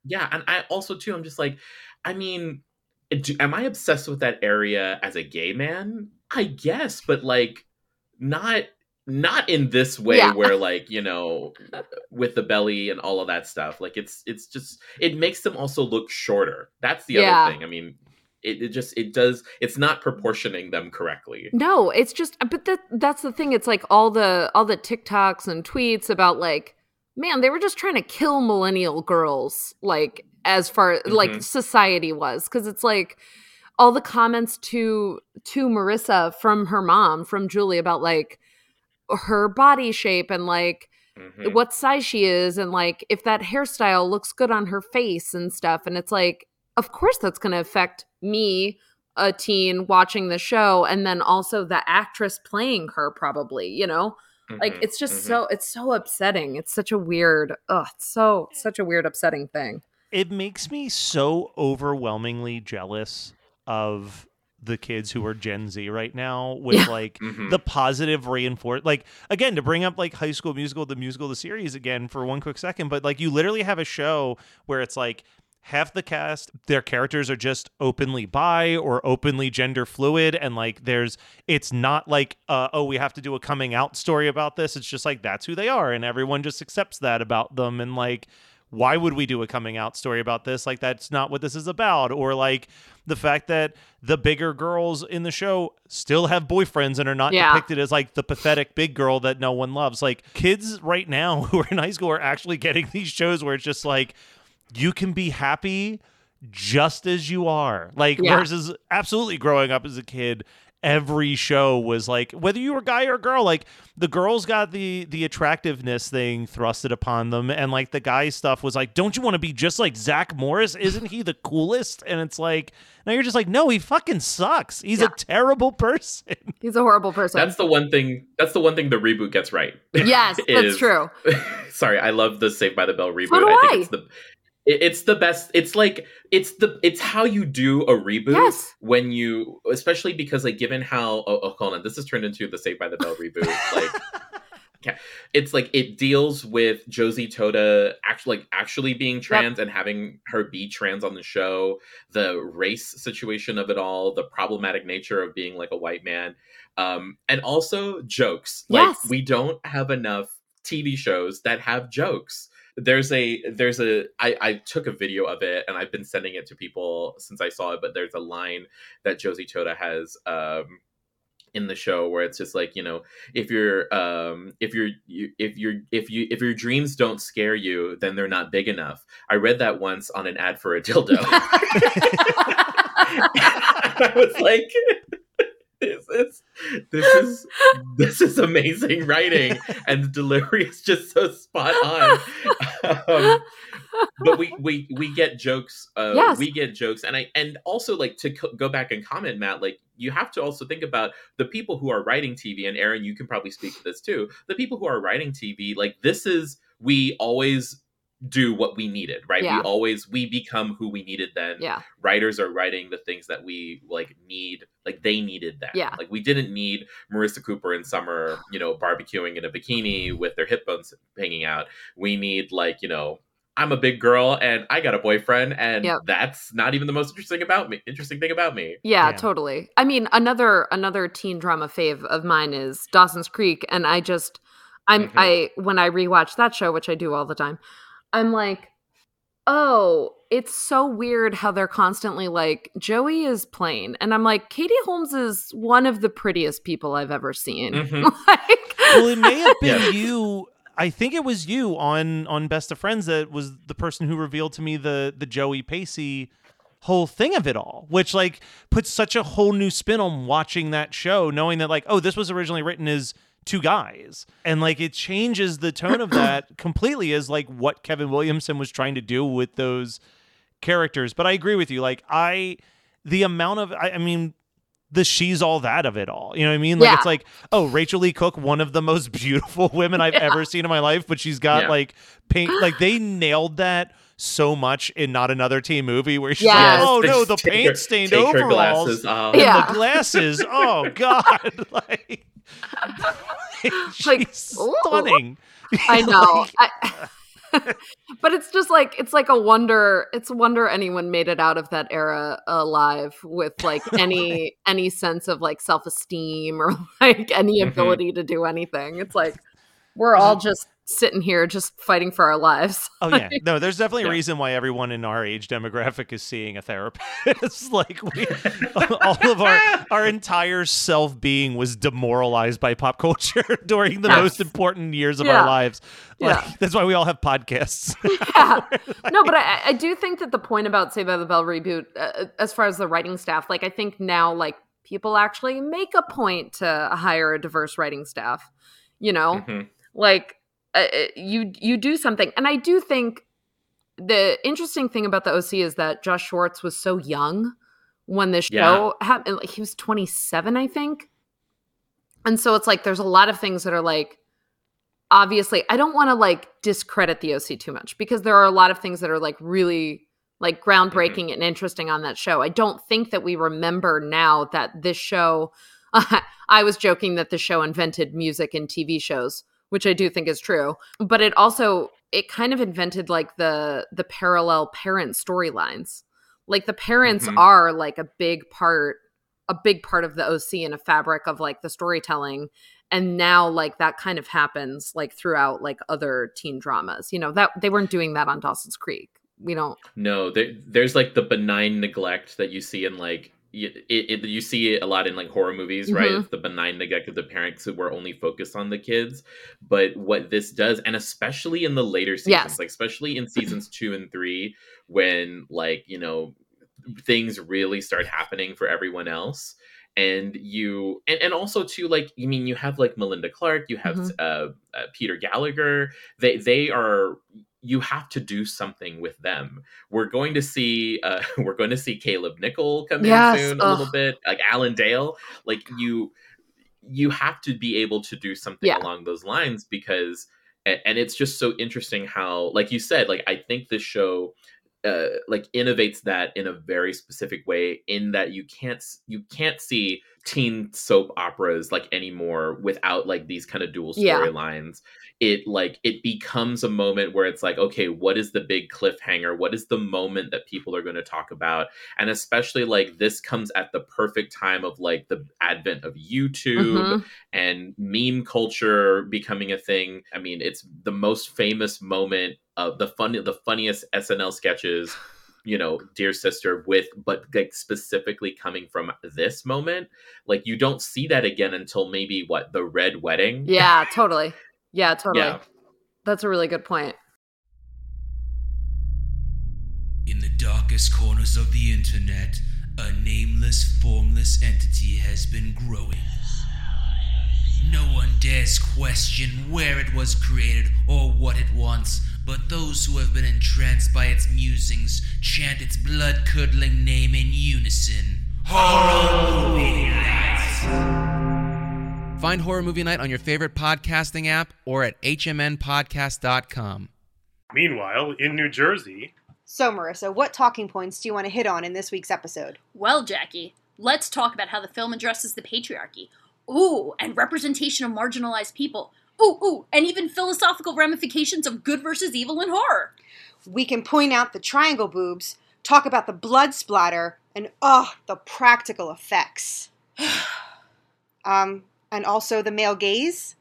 yeah and i also too i'm just like i mean do, am i obsessed with that area as a gay man i guess but like not not in this way Yeah. where like you know with the belly and all of that stuff like it's it's just it makes them also look shorter that's the Yeah. other thing i mean it, it just it does it's not proportioning them correctly No, it's just but that that's the thing. It's like all the all the TikToks and tweets about like, man, they were just trying to kill millennial girls, like as far like Mhm. society was. Cause it's like all the comments to to Marissa from her mom, from Julie about like her body shape and like Mhm. what size she is and like if that hairstyle looks good on her face and stuff and it's like of course that's going to affect me a teen watching the show and then also the actress playing her probably you know like Mhm. it's just Mhm. so it's so upsetting it's such a weird ugh it's so such a weird upsetting thing it makes me so overwhelmingly jealous of the kids who are Gen Z right now with Yeah. like Mhm. the positive reinforce like again to bring up like high school musical the musical the series again for one quick second but like you literally have a show where it's like half the cast their characters are just openly bi or openly gender fluid and like there's it's not like uh, oh we have to do a coming out story about this. It's just like that's who they are and everyone just accepts that about them and like why would we do a coming out story about this? Like that's not what this is about. Or like the fact that the bigger girls in the show still have boyfriends and are not Yeah. depicted as like the pathetic big girl that no one loves. Like kids right now who are in high school are actually getting these shows where it's just like you can be happy just as you are. Like Yeah. versus absolutely growing up as a kid, every show was like whether you were a guy or a girl, like the girls got the the attractiveness thing thrusted upon them, and like the guy stuff was like, don't you want to be just like Zach Morris? Isn't he the coolest? And it's like now you're just like, no, he fucking sucks. He's Yeah. a terrible person. he's a horrible person that's the one thing that's the one thing the reboot gets right yes that's true Sorry, I love the Saved by the Bell reboot. So do I think I. it's the it- it's the best. It's like it's the it's how you do a reboot Yes. when you especially because like given how oh, oh hold on this has turned into the Saved by the Bell reboot like it's like it deals with Josie Totah actually like actually being trans and having her be trans on the show, the race situation of it all, the problematic nature of being like a white man, um, and also jokes. Like Yes. we don't have enough TV shows that have jokes. There's a there's a I, I took a video of it and I've been sending it to people since I saw it, but there's a line that Josie Totah has um in the show where it's just like you know if you're um if you're you, if you're if you if your dreams don't scare you then they're not big enough. I read that once on an ad for a dildo. I was like this is this is this is amazing writing and the delivery is just so spot on um, but we we we get jokes uh Yes. we get jokes and i and also like to co- go back and comment matt like you have to also think about the people who are writing tv and erin you can probably speak to this too the people who are writing tv like this is we always do what we needed right Yeah. we always we become who we needed then yeah. writers are writing the things that we like need like they needed that Yeah. like we didn't need marissa cooper in summer you know barbecuing in a bikini with their hip bones hanging out we need like you know i'm a big girl and i got a boyfriend and Yep. that's not even the most interesting about me interesting thing about me Yeah, Yeah. totally. I mean, another another teen drama fave of mine is Dawson's Creek, and I just, I'm Mhm. I when I rewatch that show, which I do all the time, I'm like, oh, it's so weird how they're constantly like Joey is plain, and I'm like, Katie Holmes is one of the prettiest people I've ever seen. Mhm. like, well, it may have been Yeah. you. I think it was you on on Best of Friends that was the person who revealed to me the the Joey Pacey whole thing of it all, which like puts such a whole new spin on watching that show, knowing that like, oh, this was originally written as two guys, and like it changes the tone of that completely as like what Kevin Williamson was trying to do with those characters. But I agree with you, like I the amount of I, I mean the she's all that of it all. You know what I mean? Like Yeah. it's like, oh, Rachael Leigh Cook, one of the most beautiful women I've ever seen in my life, but she's got Yeah. like paint like they nailed that so much in not another teen movie where she's Yes. like, oh no, the paint stained her overalls glasses and Yeah. the glasses. Oh god, like Like, stunning. I know. Like, I, but it's just like it's like a wonder. It's a wonder anyone made it out of that era alive with like any any sense of like self esteem or like any Mhm. ability to do anything. It's like we're all just sitting here just fighting for our lives. Oh yeah, no. There's definitely Yeah. a reason why everyone in our age demographic is seeing a therapist. like we, all of our our entire self being was demoralized by pop culture during the Yes. most important years of Yeah. our lives. Like, Yeah. that's why we all have podcasts. yeah. No, but I, I do think that the point about Saved by the Bell reboot, uh, as far as the writing staff, like I think now, like people actually make a point to hire a diverse writing staff. You know, Mhm. like uh, uh, you you do something, and I do think the interesting thing about the OC is that Josh Schwartz was so young when this Yeah. show happened. He was twenty seven, I think, and so it's like there's a lot of things that are like obviously i don't want to like discredit the oc too much because there are a lot of things that are like really like groundbreaking and interesting on that show i don't think that we remember now that this show i was joking that the show invented music and tv shows which i do think is true but it also it kind of invented like the the parallel parent storylines like the parents Mhm. are like a big part a big part of the oc and a fabric of like the storytelling and now like that kind of happens like throughout like other teen dramas you know that they weren't doing that on dawson's creek we don't No, there, there's like the benign neglect that you see in like it, it, you see it a lot in like horror movies, right? Mhm. It's the benign neglect of the parents who were only focused on the kids. But what this does, and especially in the later seasons, like especially in seasons two and three, when like you know things really start happening for everyone else and you and, and also too like you mean you have like melinda clarke you have Mhm. uh, uh, peter gallagher they they are you have to do something with them. We're going to see uh we're going to see caleb nichol come Yes, in soon a little bit like alan dale like you you have to be able to do something Yeah. along those lines because and it's just so interesting how like you said like i think this show uh, like innovates that in a very specific way in that you can't you can't see teen soap operas like anymore without like these kind of dual Yeah. storylines it like it becomes a moment where it's like okay what is the big cliffhanger what is the moment that people are going to talk about and especially like this comes at the perfect time of like the advent of youtube Mhm. and meme culture becoming a thing. I mean, it's the most famous moment of the fun, the funniest SNL sketches. You know, dear sister, with but like specifically coming from this moment, like you don't see that again until maybe what the red wedding. Yeah, totally. Yeah, totally. Yeah. That's a really good point. In the darkest corners of the internet, a nameless, formless entity has been growing. No one dares question where it was created or what it wants, but those who have been entranced by its musings chant its blood curdling name in unison. Horror Movie Night! Find Horror Movie Night on your favorite podcasting app or at hmnpodcast.com. Meanwhile, in New Jersey, So, Marissa, what talking points do you want to hit on in this week's episode? Well, Jackie, let's talk about how the film addresses the patriarchy. Ooh, and representation of marginalized people. Ooh, ooh, and even philosophical ramifications of good versus evil in horror. We can point out the triangle boobs, talk about the blood splatter, and oh, the practical effects. um, and also the male gaze.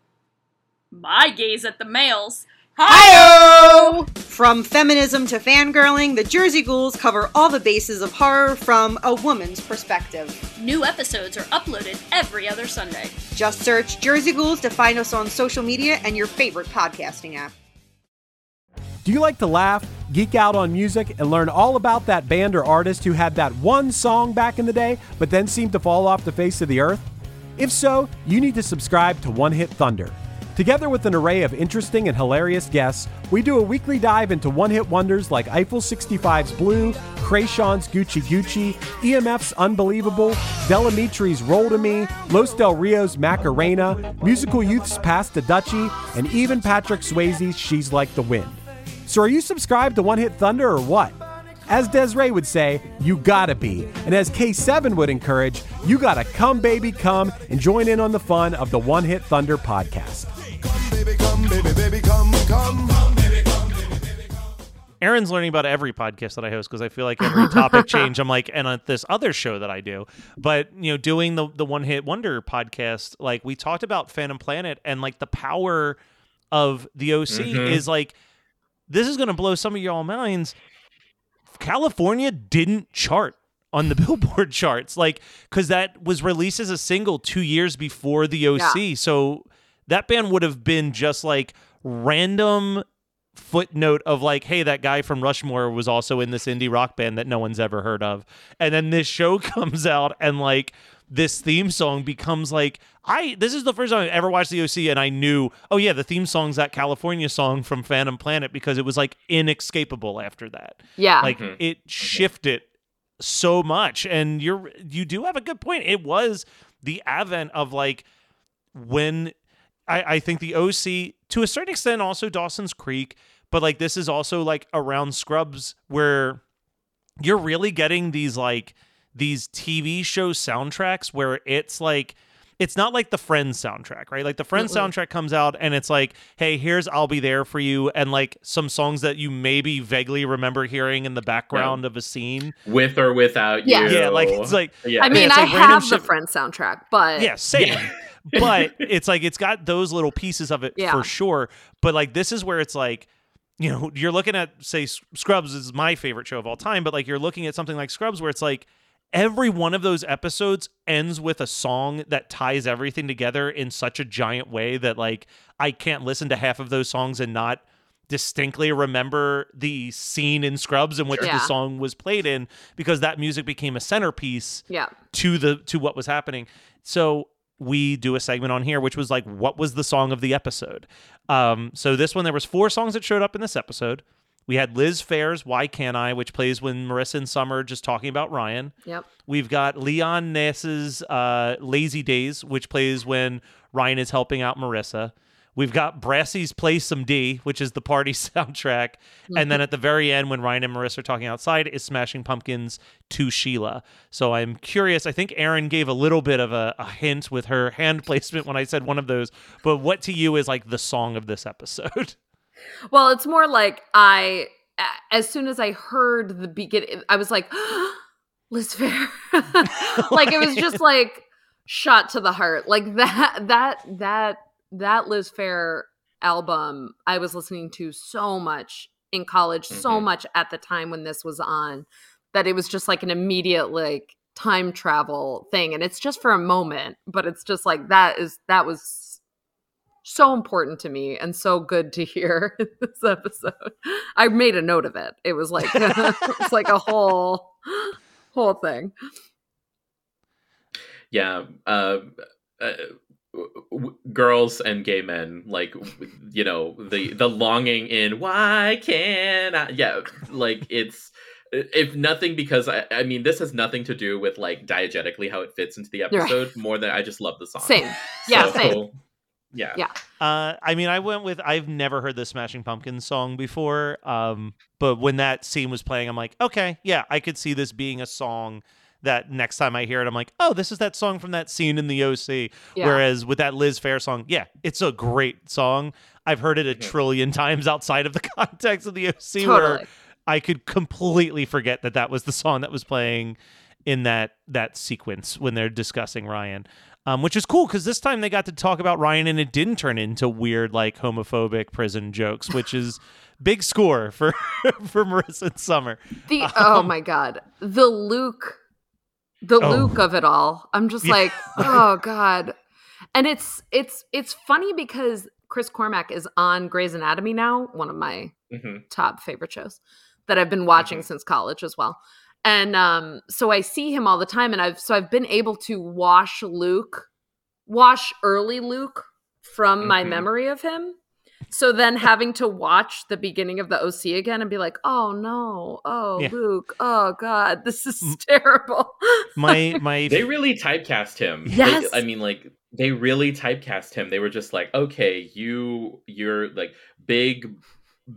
My gaze at the males. Hi! From feminism to fangirling, the Jersey Ghouls cover all the bases of horror from a woman's perspective. New episodes are uploaded every other Sunday. Just search Jersey Ghouls to find us on social media and your favorite podcasting app. Do you like to laugh, geek out on music, and learn all about that band or artist who had that one song back in the day, but then seemed to fall off the face of the earth? If so, you need to subscribe to One Hit Thunder. Together with an array of interesting and hilarious guests, we do a weekly dive into one hit wonders like Eiffel 65's Blue, Kreayshawn's Gucci Gucci, EMF's Unbelievable, Del Amitri's Roll to Me, Los Del Rio's Macarena, Musical Youth's Pass the Dutchie, and even Patrick Swayze's She's Like the Wind. So are you subscribed to One Hit Thunder or what? As Desiree would say, you gotta be. And as K7 would encourage, you gotta come, baby, come and join in on the fun of the One Hit Thunder podcast. Erin's learning about every podcast that I host because I feel like every topic change, I'm like, and on this other show that I do. But you know, doing the the one hit wonder podcast, like we talked about Phantom Planet and like the power of the OC Mhm. is like this is gonna blow some of y'all minds. California didn't chart on the Billboard charts, like because that was released as a single two years before the OC. So that band would have been just like random footnote of like, hey, that guy from Rushmore was also in this indie rock band that no one's ever heard of. And then this show comes out and like this theme song becomes like I this is the first time I've ever watched the OC and I knew, oh yeah, the theme song's that California song from Phantom Planet because it was like inescapable after that. Yeah. Like mm-hmm. it shifted so much. And you're you do have a good point. It was the advent of like when I, I think the OC to a certain extent also Dawson's Creek, but like this is also like around Scrubs where you're really getting these like these TV show soundtracks where it's like it's not like the Friends soundtrack, right? Like the Friends Mm-mm. soundtrack comes out and it's like, hey, here's I'll Be There for You and like some songs that you maybe vaguely remember hearing in the background of a scene. with or without Yes. you. Yeah, like it's like yeah. I mean, it's I like have the shit- Friends soundtrack, but yeah, same. but it's like it's got those little pieces of it Yeah. for sure. But like this is where it's like, you know, you're looking at say Scrubs is my favorite show of all time, but like you're looking at something like Scrubs where it's like every one of those episodes ends with a song that ties everything together in such a giant way that like I can't listen to half of those songs and not distinctly remember the scene in Scrubs in which Sure. the song was played in because that music became a centerpiece Yeah. to the to what was happening. So we do a segment on here which was like what was the song of the episode. Um so this one there was four songs that showed up in this episode. We had Liz Phair's Why Can't I, which plays when Marissa and Summer just talking about Ryan. Yep. We've got Leona Naess's uh, Lazy Days, which plays when Ryan is helping out Marissa. We've got Brassy's Play Some D, which is the party soundtrack. And then mm-hmm. at the very end, when Ryan and Marissa are talking outside, is Smashing Pumpkins to Sheila. So I'm curious. I think Erin gave a little bit of a, a hint with her hand placement when I said one of those. But what to you is like the song of this episode? Well, it's more like I, as soon as I heard the beginning, I was like, Liz Phair. like it was just like shot to the heart. Like that, that, that, that Liz Phair album I was listening to so much in college, so Mhm. much at the time when this was on, that it was just like an immediate like time travel thing. And it's just for a moment, but it's just like that is that was so important to me and so good to hear in this episode. I made a note of it. It was like it's like a whole whole thing. yeah uh, uh w- w- girls and gay men like you know the the longing in why can't I? yeah like it's if nothing because I, I mean this has nothing to do with like diegetically how it fits into the Right. episode more than i just love the song Same. Yeah, So, same. yeah Yeah. Uh, I mean, I went with I've never heard the Smashing Pumpkins song before. Um, but when that scene was playing, I'm like, okay, yeah, I could see this being a song that next time I hear it, I'm like, oh, this is that song from that scene in the OC. Yeah. Whereas with that Liz Phair song, yeah, it's a great song. I've heard it a trillion times outside of the context of the OC, where I could completely forget that that was the song that was playing in that that sequence when they're discussing Ryan. Um, which is cool because this time they got to talk about Ryan and it didn't turn into weird like homophobic prison jokes, which is big score for for Marissa and Summer. The oh my god. The Luke the Oh. Luke of it all. I'm just Yeah. like, oh god. And it's it's it's funny because Chris Carmack is on Grey's Anatomy now, one of my Mhm. top favorite shows that I've been watching since college as well. And um, so I see him all the time, and I've so I've been able to wash Luke, wash early Luke from my Mhm. memory of him. So then having to watch the beginning of the OC again and be like, oh no, oh Yeah. Luke, oh God, this is terrible. My my they really typecast him. They- Yes. i mean like they really typecast him. They were just like okay you you're like big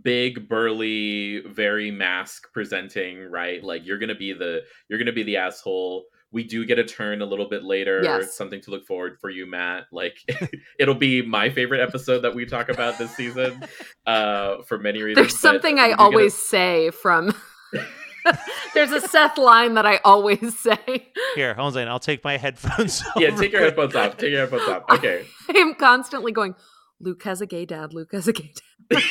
big burly very mask presenting right? Like you're gonna be the you're gonna be the asshole we do get a turn a little bit later Yes. something to look forward for you matt like it'll be my favorite episode that we talk about this season uh for many reasons There's something I do get a- always say from. There's a Seth line that I always say. here, hold on, I'll take my headphones. yeah take your headphones off take your headphones off okay I am constantly going, Luke has a gay dad. Luke has a gay dad.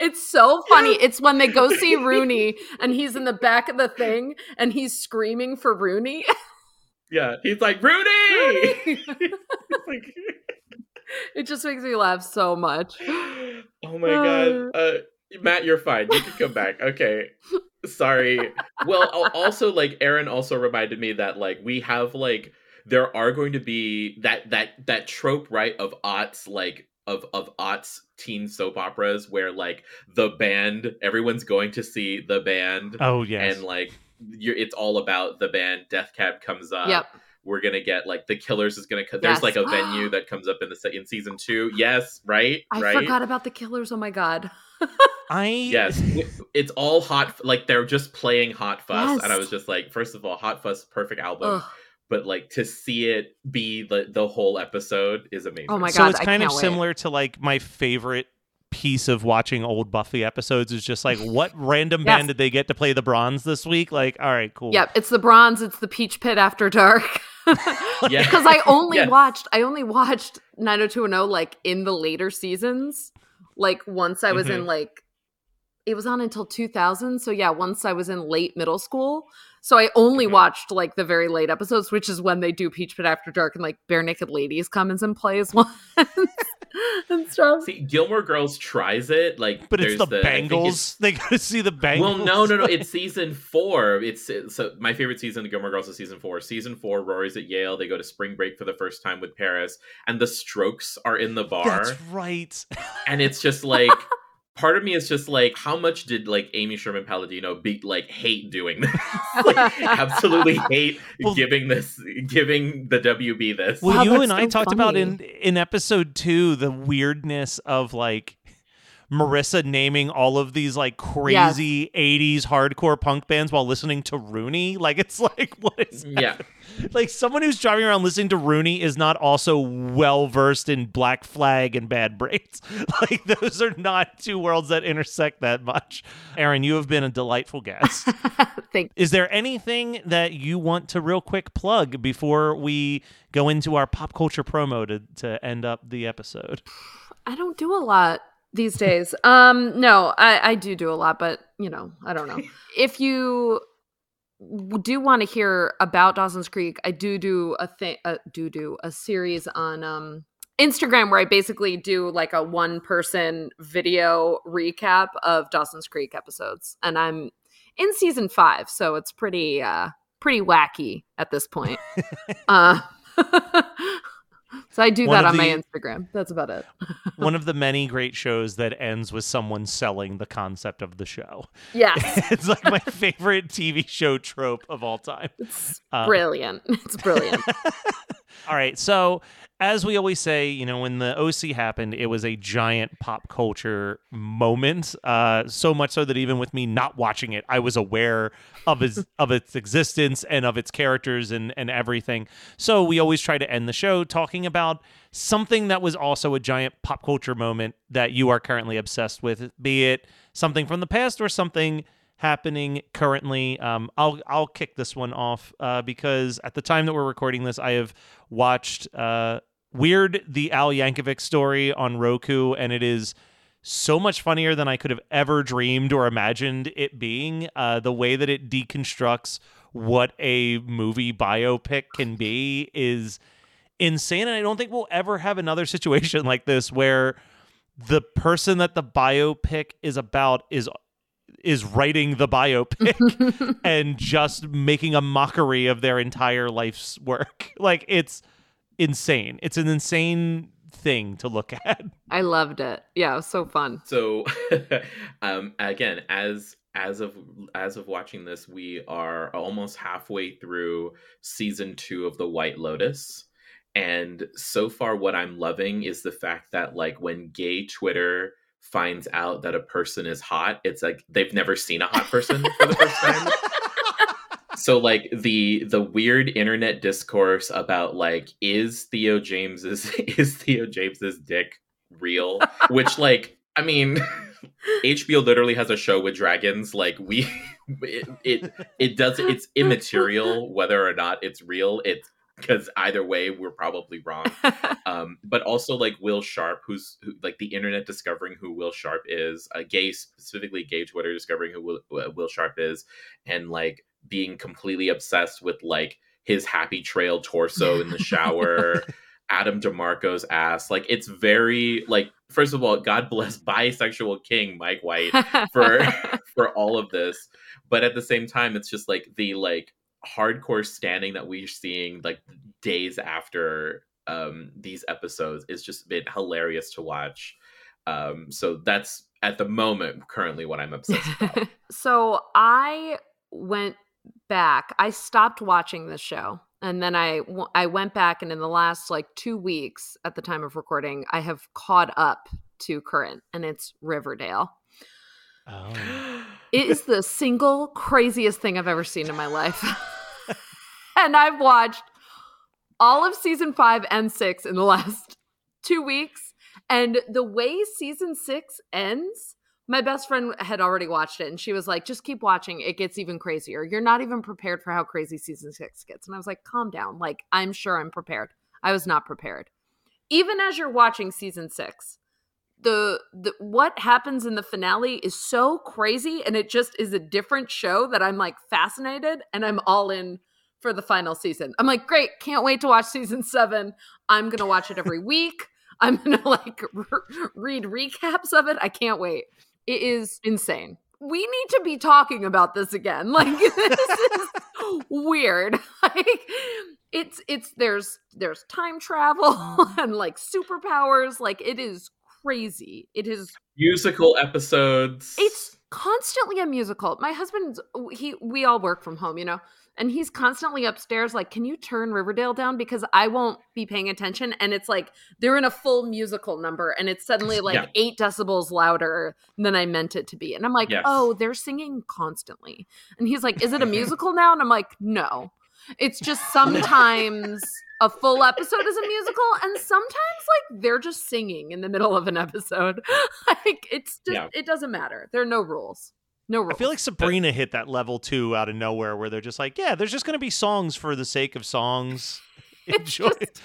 It's so funny. It's when they go see Rooney and he's in the back of the thing and he's screaming for Rooney. yeah he's like Rooney. It's like- It just makes me laugh so much. Oh my god. Uh Matt, you're fine. You can come back. Okay. Sorry. Well, also like Erin also reminded me that like we have like there are going to be that that that trope right of aughts like of of aughts teen soap operas where like the band everyone's going to see the band Oh yeah and like you're, it's all about the band death cab comes up Yep. we're gonna get like the killers is gonna co- Yes. there's like a venue that comes up in the in season two yes right I right forgot about the killers. Oh my god. I yes it's all hot like they're just playing hot fuss Yes. and i was just like first of all hot fuss perfect album Ugh. But like to see it be the the whole episode is amazing Oh my god! so God, it's kind of can't wait. similar to like my favorite piece of watching old Buffy episodes is just like what random Yes. band did they get to play the bronze this week? Like, all right, cool. Yep, it's the bronze, it's the peach pit after dark. Yeah. Because I only Yes. watched I only watched 90210 like in the later seasons. Like once I was in Mhm. like it was on until 2000. So yeah, once I was in late middle school. So I only Mhm. watched like the very late episodes, which is when they do Peach Pit After Dark and like Barenaked Ladies comes and plays one and stuff. see gilmore girls tries it like But it's there's the, I it's- Bangles. They got to see the Bangles. Well, no, no, no. It's season four. It's so my favorite season of Gilmore Girls is season four. Season four, Rory's at Yale. They go to spring break for the first time with Paris, and the Strokes are in the bar, That's right. and it's just like part of me is just like, how much did like Amy Sherman Palladino be like hate doing this? like, absolutely hate Well- giving this, giving the WB this. Well, Wow, you that's and I so talked about in in episode two the weirdness of like Marissa naming all of these like crazy '80s hardcore punk bands while listening to Rooney. Like it's like what is that? yeah. like someone who's driving around listening to Rooney is not also well versed in Black Flag and Bad Brains. Like those are not two worlds that intersect that much. Erin, you have been a delightful guest. Thank Is there anything that you want to real quick plug before we go into our pop culture promo to, to end up the episode? I don't do a lot these days. Um, no, I, I do do a lot, but you know, I don't know. If you do want to hear about Dawson's Creek, I do do a thing. Uh, do do a series on um Instagram where I basically do like a one person video recap of Dawson's Creek episodes, and I'm in season five, so it's pretty uh pretty wacky at this point. uh, so I do One that on my Instagram. That's about it. One of the many great shows that ends with someone selling the concept of the show. Yes. it's like my favorite TV show trope of all time. It's Uh, brilliant. It's brilliant. All right. So, as we always say, you know, when the OC happened, it was a giant pop culture moment. Uh, so much so that even with me not watching it, I was aware of its of its existence and of its characters and and everything. So we always try to end the show talking about something that was also a giant pop culture moment that you are currently obsessed with, be it something from the past or something happening currently. Um, I'll I'll kick this one off uh, because at the time that we're recording this, I have watched uh, Weird the Al Yankovic story on Roku, and it is so much funnier than I could have ever dreamed or imagined it being. Uh, the way that it deconstructs what a movie biopic can be is insane, and I don't think we'll ever have another situation like this where the person that the biopic is about is is writing the biopic and just making a mockery of their entire life's work. Like it's insane. It's an insane thing to look at. I loved it. Yeah, it was so fun. So, um, again, as as of as of watching this, we are almost halfway through season two of The White Lotus. And so far, what I'm loving is the fact that, like, when gay Twitter finds out that a person is hot, it's like they've never seen a hot person for the first time. so like the the weird internet discourse about like is Theo James's is Theo James's dick real? Which like I mean HBO literally has a show with dragons like we it it, it does it's immaterial whether or not it's real. It's because either way we're probably wrong um, but also like Will Sharpe, who's who, like the internet discovering who Will Sharpe is, a gay specifically gay Twitter discovering who Will, uh, Will Sharpe is, and like being completely obsessed with like his happy trail torso in the shower. Adam DiMarco's ass. Like it's very like first of all, God bless bisexual king Mike White for for all of this. But at the same time, it's just like the like hardcore standing that we're seeing like days after um these episodes is just been hilarious to watch. Um so that's at the moment currently what I'm obsessed about. so I went back. I stopped watching this show. And then I I went back and in the last like 2 weeks at the time of recording, I have caught up to current and it's Riverdale. Oh. It is the single craziest thing I've ever seen in my life. and I've watched all of season five and six in the last two weeks. And the way season six ends, my best friend had already watched it and she was like, just keep watching. It gets even crazier. You're not even prepared for how crazy season six gets. And I was like, calm down. Like, I'm sure I'm prepared. I was not prepared. Even as you're watching season six, the, the what happens in the finale is so crazy and it just is a different show that I'm like fascinated and I'm all in for the final season. I'm like, great, can't wait to watch season seven. I'm gonna watch it every week. I'm gonna like r- read recaps of it. I can't wait. It is insane. We need to be talking about this again. Like this is weird. Like it's it's there's there's time travel mm-hmm. and like superpowers. Like it is crazy. It is Musical episodes. it's constantly a musical. My husband's he we all work from home, you know. And he's constantly upstairs like, "Can you turn Riverdale down because I won't be paying attention?" And it's like they're in a full musical number and it's suddenly like Yeah. 8 decibels louder than I meant it to be. And I'm like, Yes. "Oh, they're singing constantly." And he's like, "Is it a musical now?" And I'm like, "No. It's just sometimes a full episode is a musical and sometimes like they're just singing in the middle of an episode. like it's just Yeah. it doesn't matter. There are no rules. No rules. I feel like Sabrina hit that level too out of nowhere where they're just like, yeah, there's just going to be songs for the sake of songs. Enjoy. it.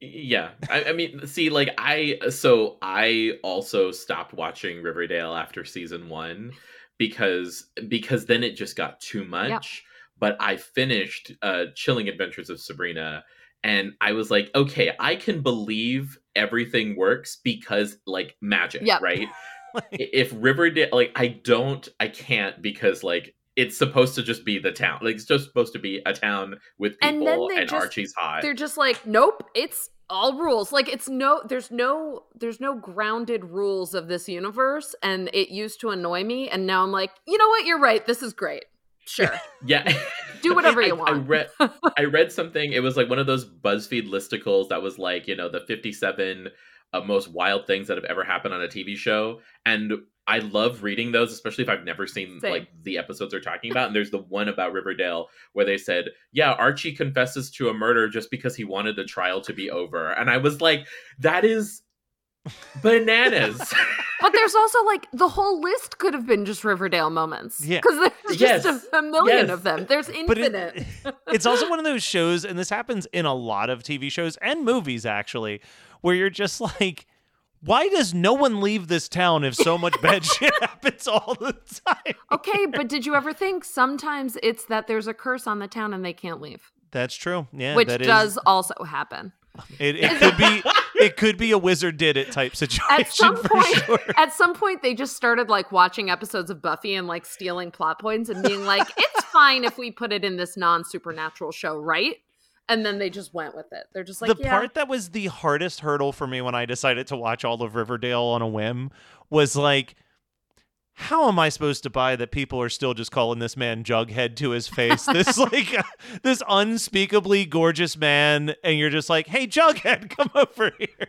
Yeah, I, I mean, see, like I, so I also stopped watching Riverdale after season one because because then it just got too much. But I finished uh, Chilling Adventures of Sabrina, and I was like, okay, I can believe everything works because like magic, Yep. right? I- if Riverdale, like, I don't, I can't because like. It's supposed to just be the town. Like it's just supposed to be a town with and people then and, just Archie's hot. they're just like nope it's all rules like it's no there's no there's no grounded rules of this universe and it used to annoy me and now i'm like you know what you're right this is great sure Yeah. Do whatever I- you I, want. read I read something. It was like one of those BuzzFeed listicles that was like, you know, the 57 uh, most wild things that have ever happened on a TV show. And I love reading those, especially if I've never seen Same. like the episodes they're talking about. And there's the one about Riverdale where they said, "Yeah, Archie confesses to a murder just because he wanted the trial to be over." And I was like, "That is bananas." but there's also like the whole list could have been just riverdale moments Yeah. because there's Yes. just a, a million Yes. of them there's But it- infinite it's also one of those shows, and this happens in a lot of TV shows and movies actually, where you're just like, why does no one leave this town if so much bad shit happens all the time? okay but did you ever think sometimes it's that there's a curse on the town and they can't leave That's true. Yeah, which that is- does also happen It, it could be. It could be a wizard did it type situation. at some point sure. at some point they just started like watching episodes of buffy and like stealing plot points and being like it's fine if we put it in this non-supernatural show right and then they just went with it they're just like the yeah part that was the hardest hurdle for me when I decided to watch all of Riverdale on a whim was like, how am I supposed to buy that people are still just calling this man Jughead to his face? this like this unspeakably gorgeous man, and you're just like, hey Jughead, come over here.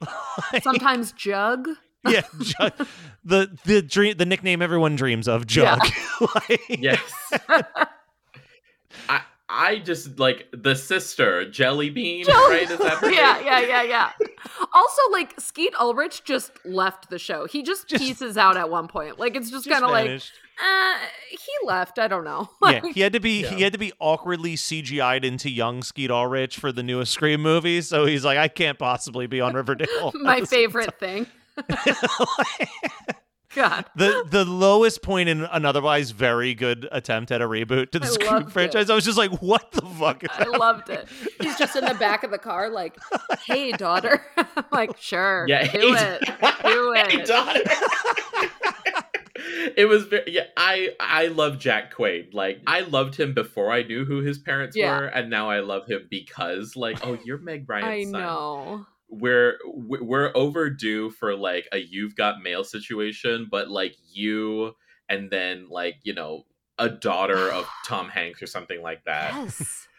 Like, sometimes jug yeah, Jug, the the dream, the nickname everyone dreams of, Jug. Like- yes. I I just like the sister Jelly Bean, Jelly- right? Is that yeah yeah yeah yeah. Also like skeet ulrich just left the show. He just, pieces out at one point. Like it's just, Just kind of like uh, he left. I don't know. Yeah, he had to be he had to be awkwardly CGI'd into young Skeet Ulrich for the newest Scream movie. So he's like, I can't possibly be on Riverdale. my favorite thing god the the lowest point in an otherwise very good attempt at a reboot to the I Scream loved franchise. I was just like, what the fuck is I that? loved it. He's just in the back of the car, like, "Hey, daughter." I'm like, sure, Yeah, do hey, it, do it. Hey, daughter. it was very yeah. I I love Jack Quaid. Like I loved him before I knew who his parents Yeah. were, and now I love him because like oh, you're Meg I Ryan's son. know. We're we're overdue for like a you've got mail situation, but like you and then like you know a daughter of Tom Hanks or something like that. Yes.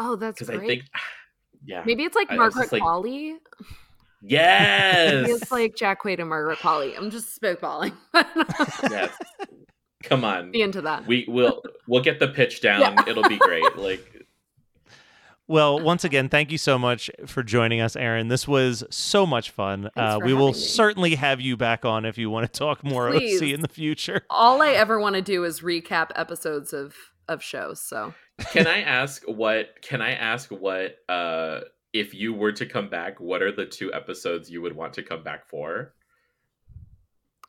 Oh, that's Because. I think yeah, Maybe it's like I Margaret just like, Qualley. Yes. Maybe it's like Jack Quaid and Margaret Qualley. I'm just spitballing. yes. Come on. Be into that. We will we'll get the pitch down. Yeah. It'll be great. Like Well, once again, thank you so much for joining us, Erin. This was so much fun. Uh, for we will me. certainly have you back on if you want to talk more Please. OC in the future. All I ever want to do is recap episodes of of shows. So can I ask what can I ask what uh if you were to come back, what are the two episodes you would want to come back for?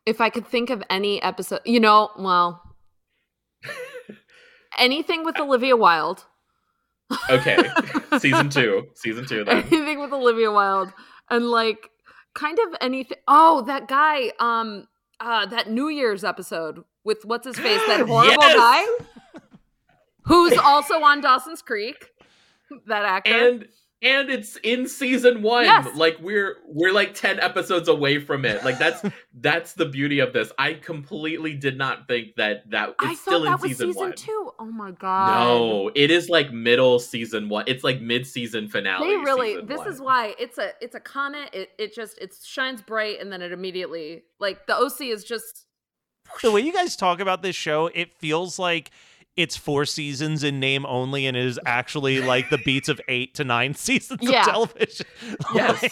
if I could think of any episode, you know, well, anything with Olivia Wilde. Okay. season two. Season two then. anything with Olivia Wilde and like kind of anything. Oh, that guy, um, uh, that New Year's episode with what's his face, that horrible Yes! guy, who's also on Dawson's Creek. That actor. And and it's in season one Yes. like we're we're like 10 episodes away from it like that's that's the beauty of this i completely did not think that that it's I still thought in that was season, season one two. Oh my god. no it is like middle season one it's like mid-season finale They really this one. is why it's a it's a comet. It it just it shines bright and then it immediately like the OC is just the way you guys talk about this show, it feels like it's four seasons in name only and it is actually like the beats of eight to nine seasons Yeah. of television. Yes.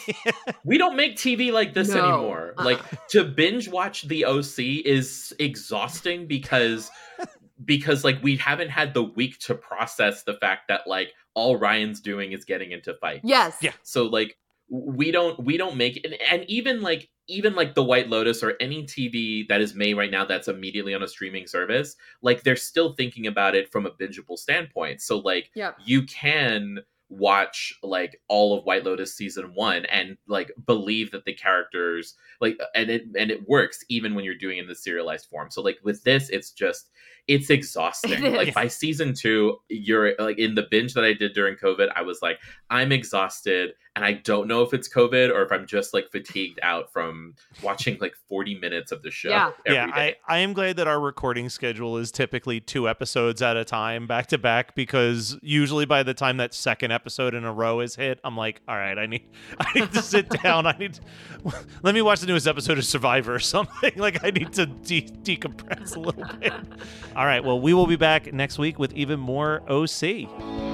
we don't make TV like this No. anymore. Uh-uh. Like to binge watch the OC is exhausting because because like we haven't had the week to process the fact that like all Ryan's doing is getting into fights. yes. Yeah. So like we don't we don't make and, and even like even like the White Lotus or any TV that is made right now that's immediately on a streaming service, like they're still thinking about it from a bingeable standpoint. So like Yep. you can watch like all of White Lotus season 1 and like believe that the characters like and it and it works even when you're doing it in the serialized form. So like with this it's just it's exhausting. It Like by season 2 you're like in the binge that I did during COVID, I was like I'm exhausted and I don't know if it's COVID or if I'm just like fatigued out from watching like 40 minutes of the show. Yeah. every yeah, day. I, I am glad that our recording schedule is typically two episodes at a time, back to back, because usually by the time that second episode in a row is hit, I'm like, all right, I need I need to sit down. I need to, let me watch the newest episode of Survivor or something. Like I need to de- decompress a little bit. All right, well, we will be back next week with even more OC.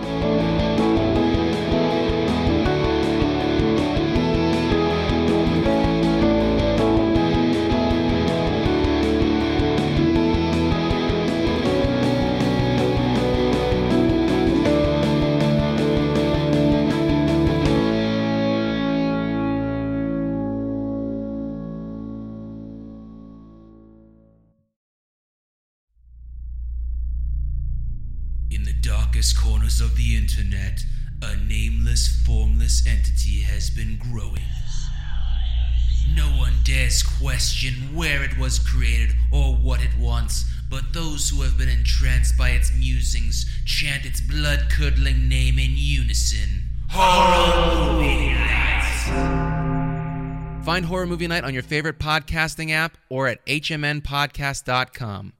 Formless entity has been growing. No one dares question where it was created or what it wants, but those who have been entranced by its musings chant its blood curdling name in unison. Horror Movie Night! Find Horror Movie Night on your favorite podcasting app or at hmnpodcast.com.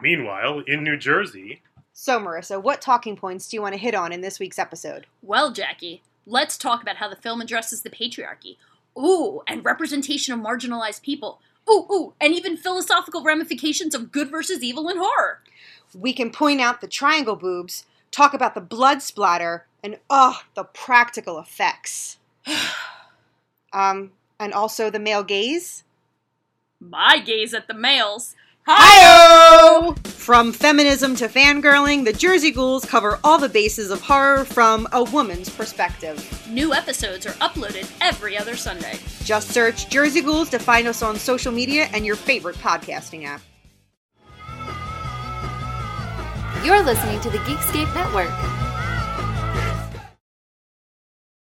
Meanwhile, in New Jersey, So, Marissa, what talking points do you want to hit on in this week's episode? Well, Jackie, let's talk about how the film addresses the patriarchy. Ooh, and representation of marginalized people. Ooh, ooh, and even philosophical ramifications of good versus evil in horror. We can point out the triangle boobs, talk about the blood splatter, and oh, the practical effects. um, and also the male gaze. My gaze at the males. Hi! From feminism to fangirling, the Jersey Ghouls cover all the bases of horror from a woman's perspective. New episodes are uploaded every other Sunday. Just search Jersey Ghouls to find us on social media and your favorite podcasting app. You're listening to the Geekscape Network.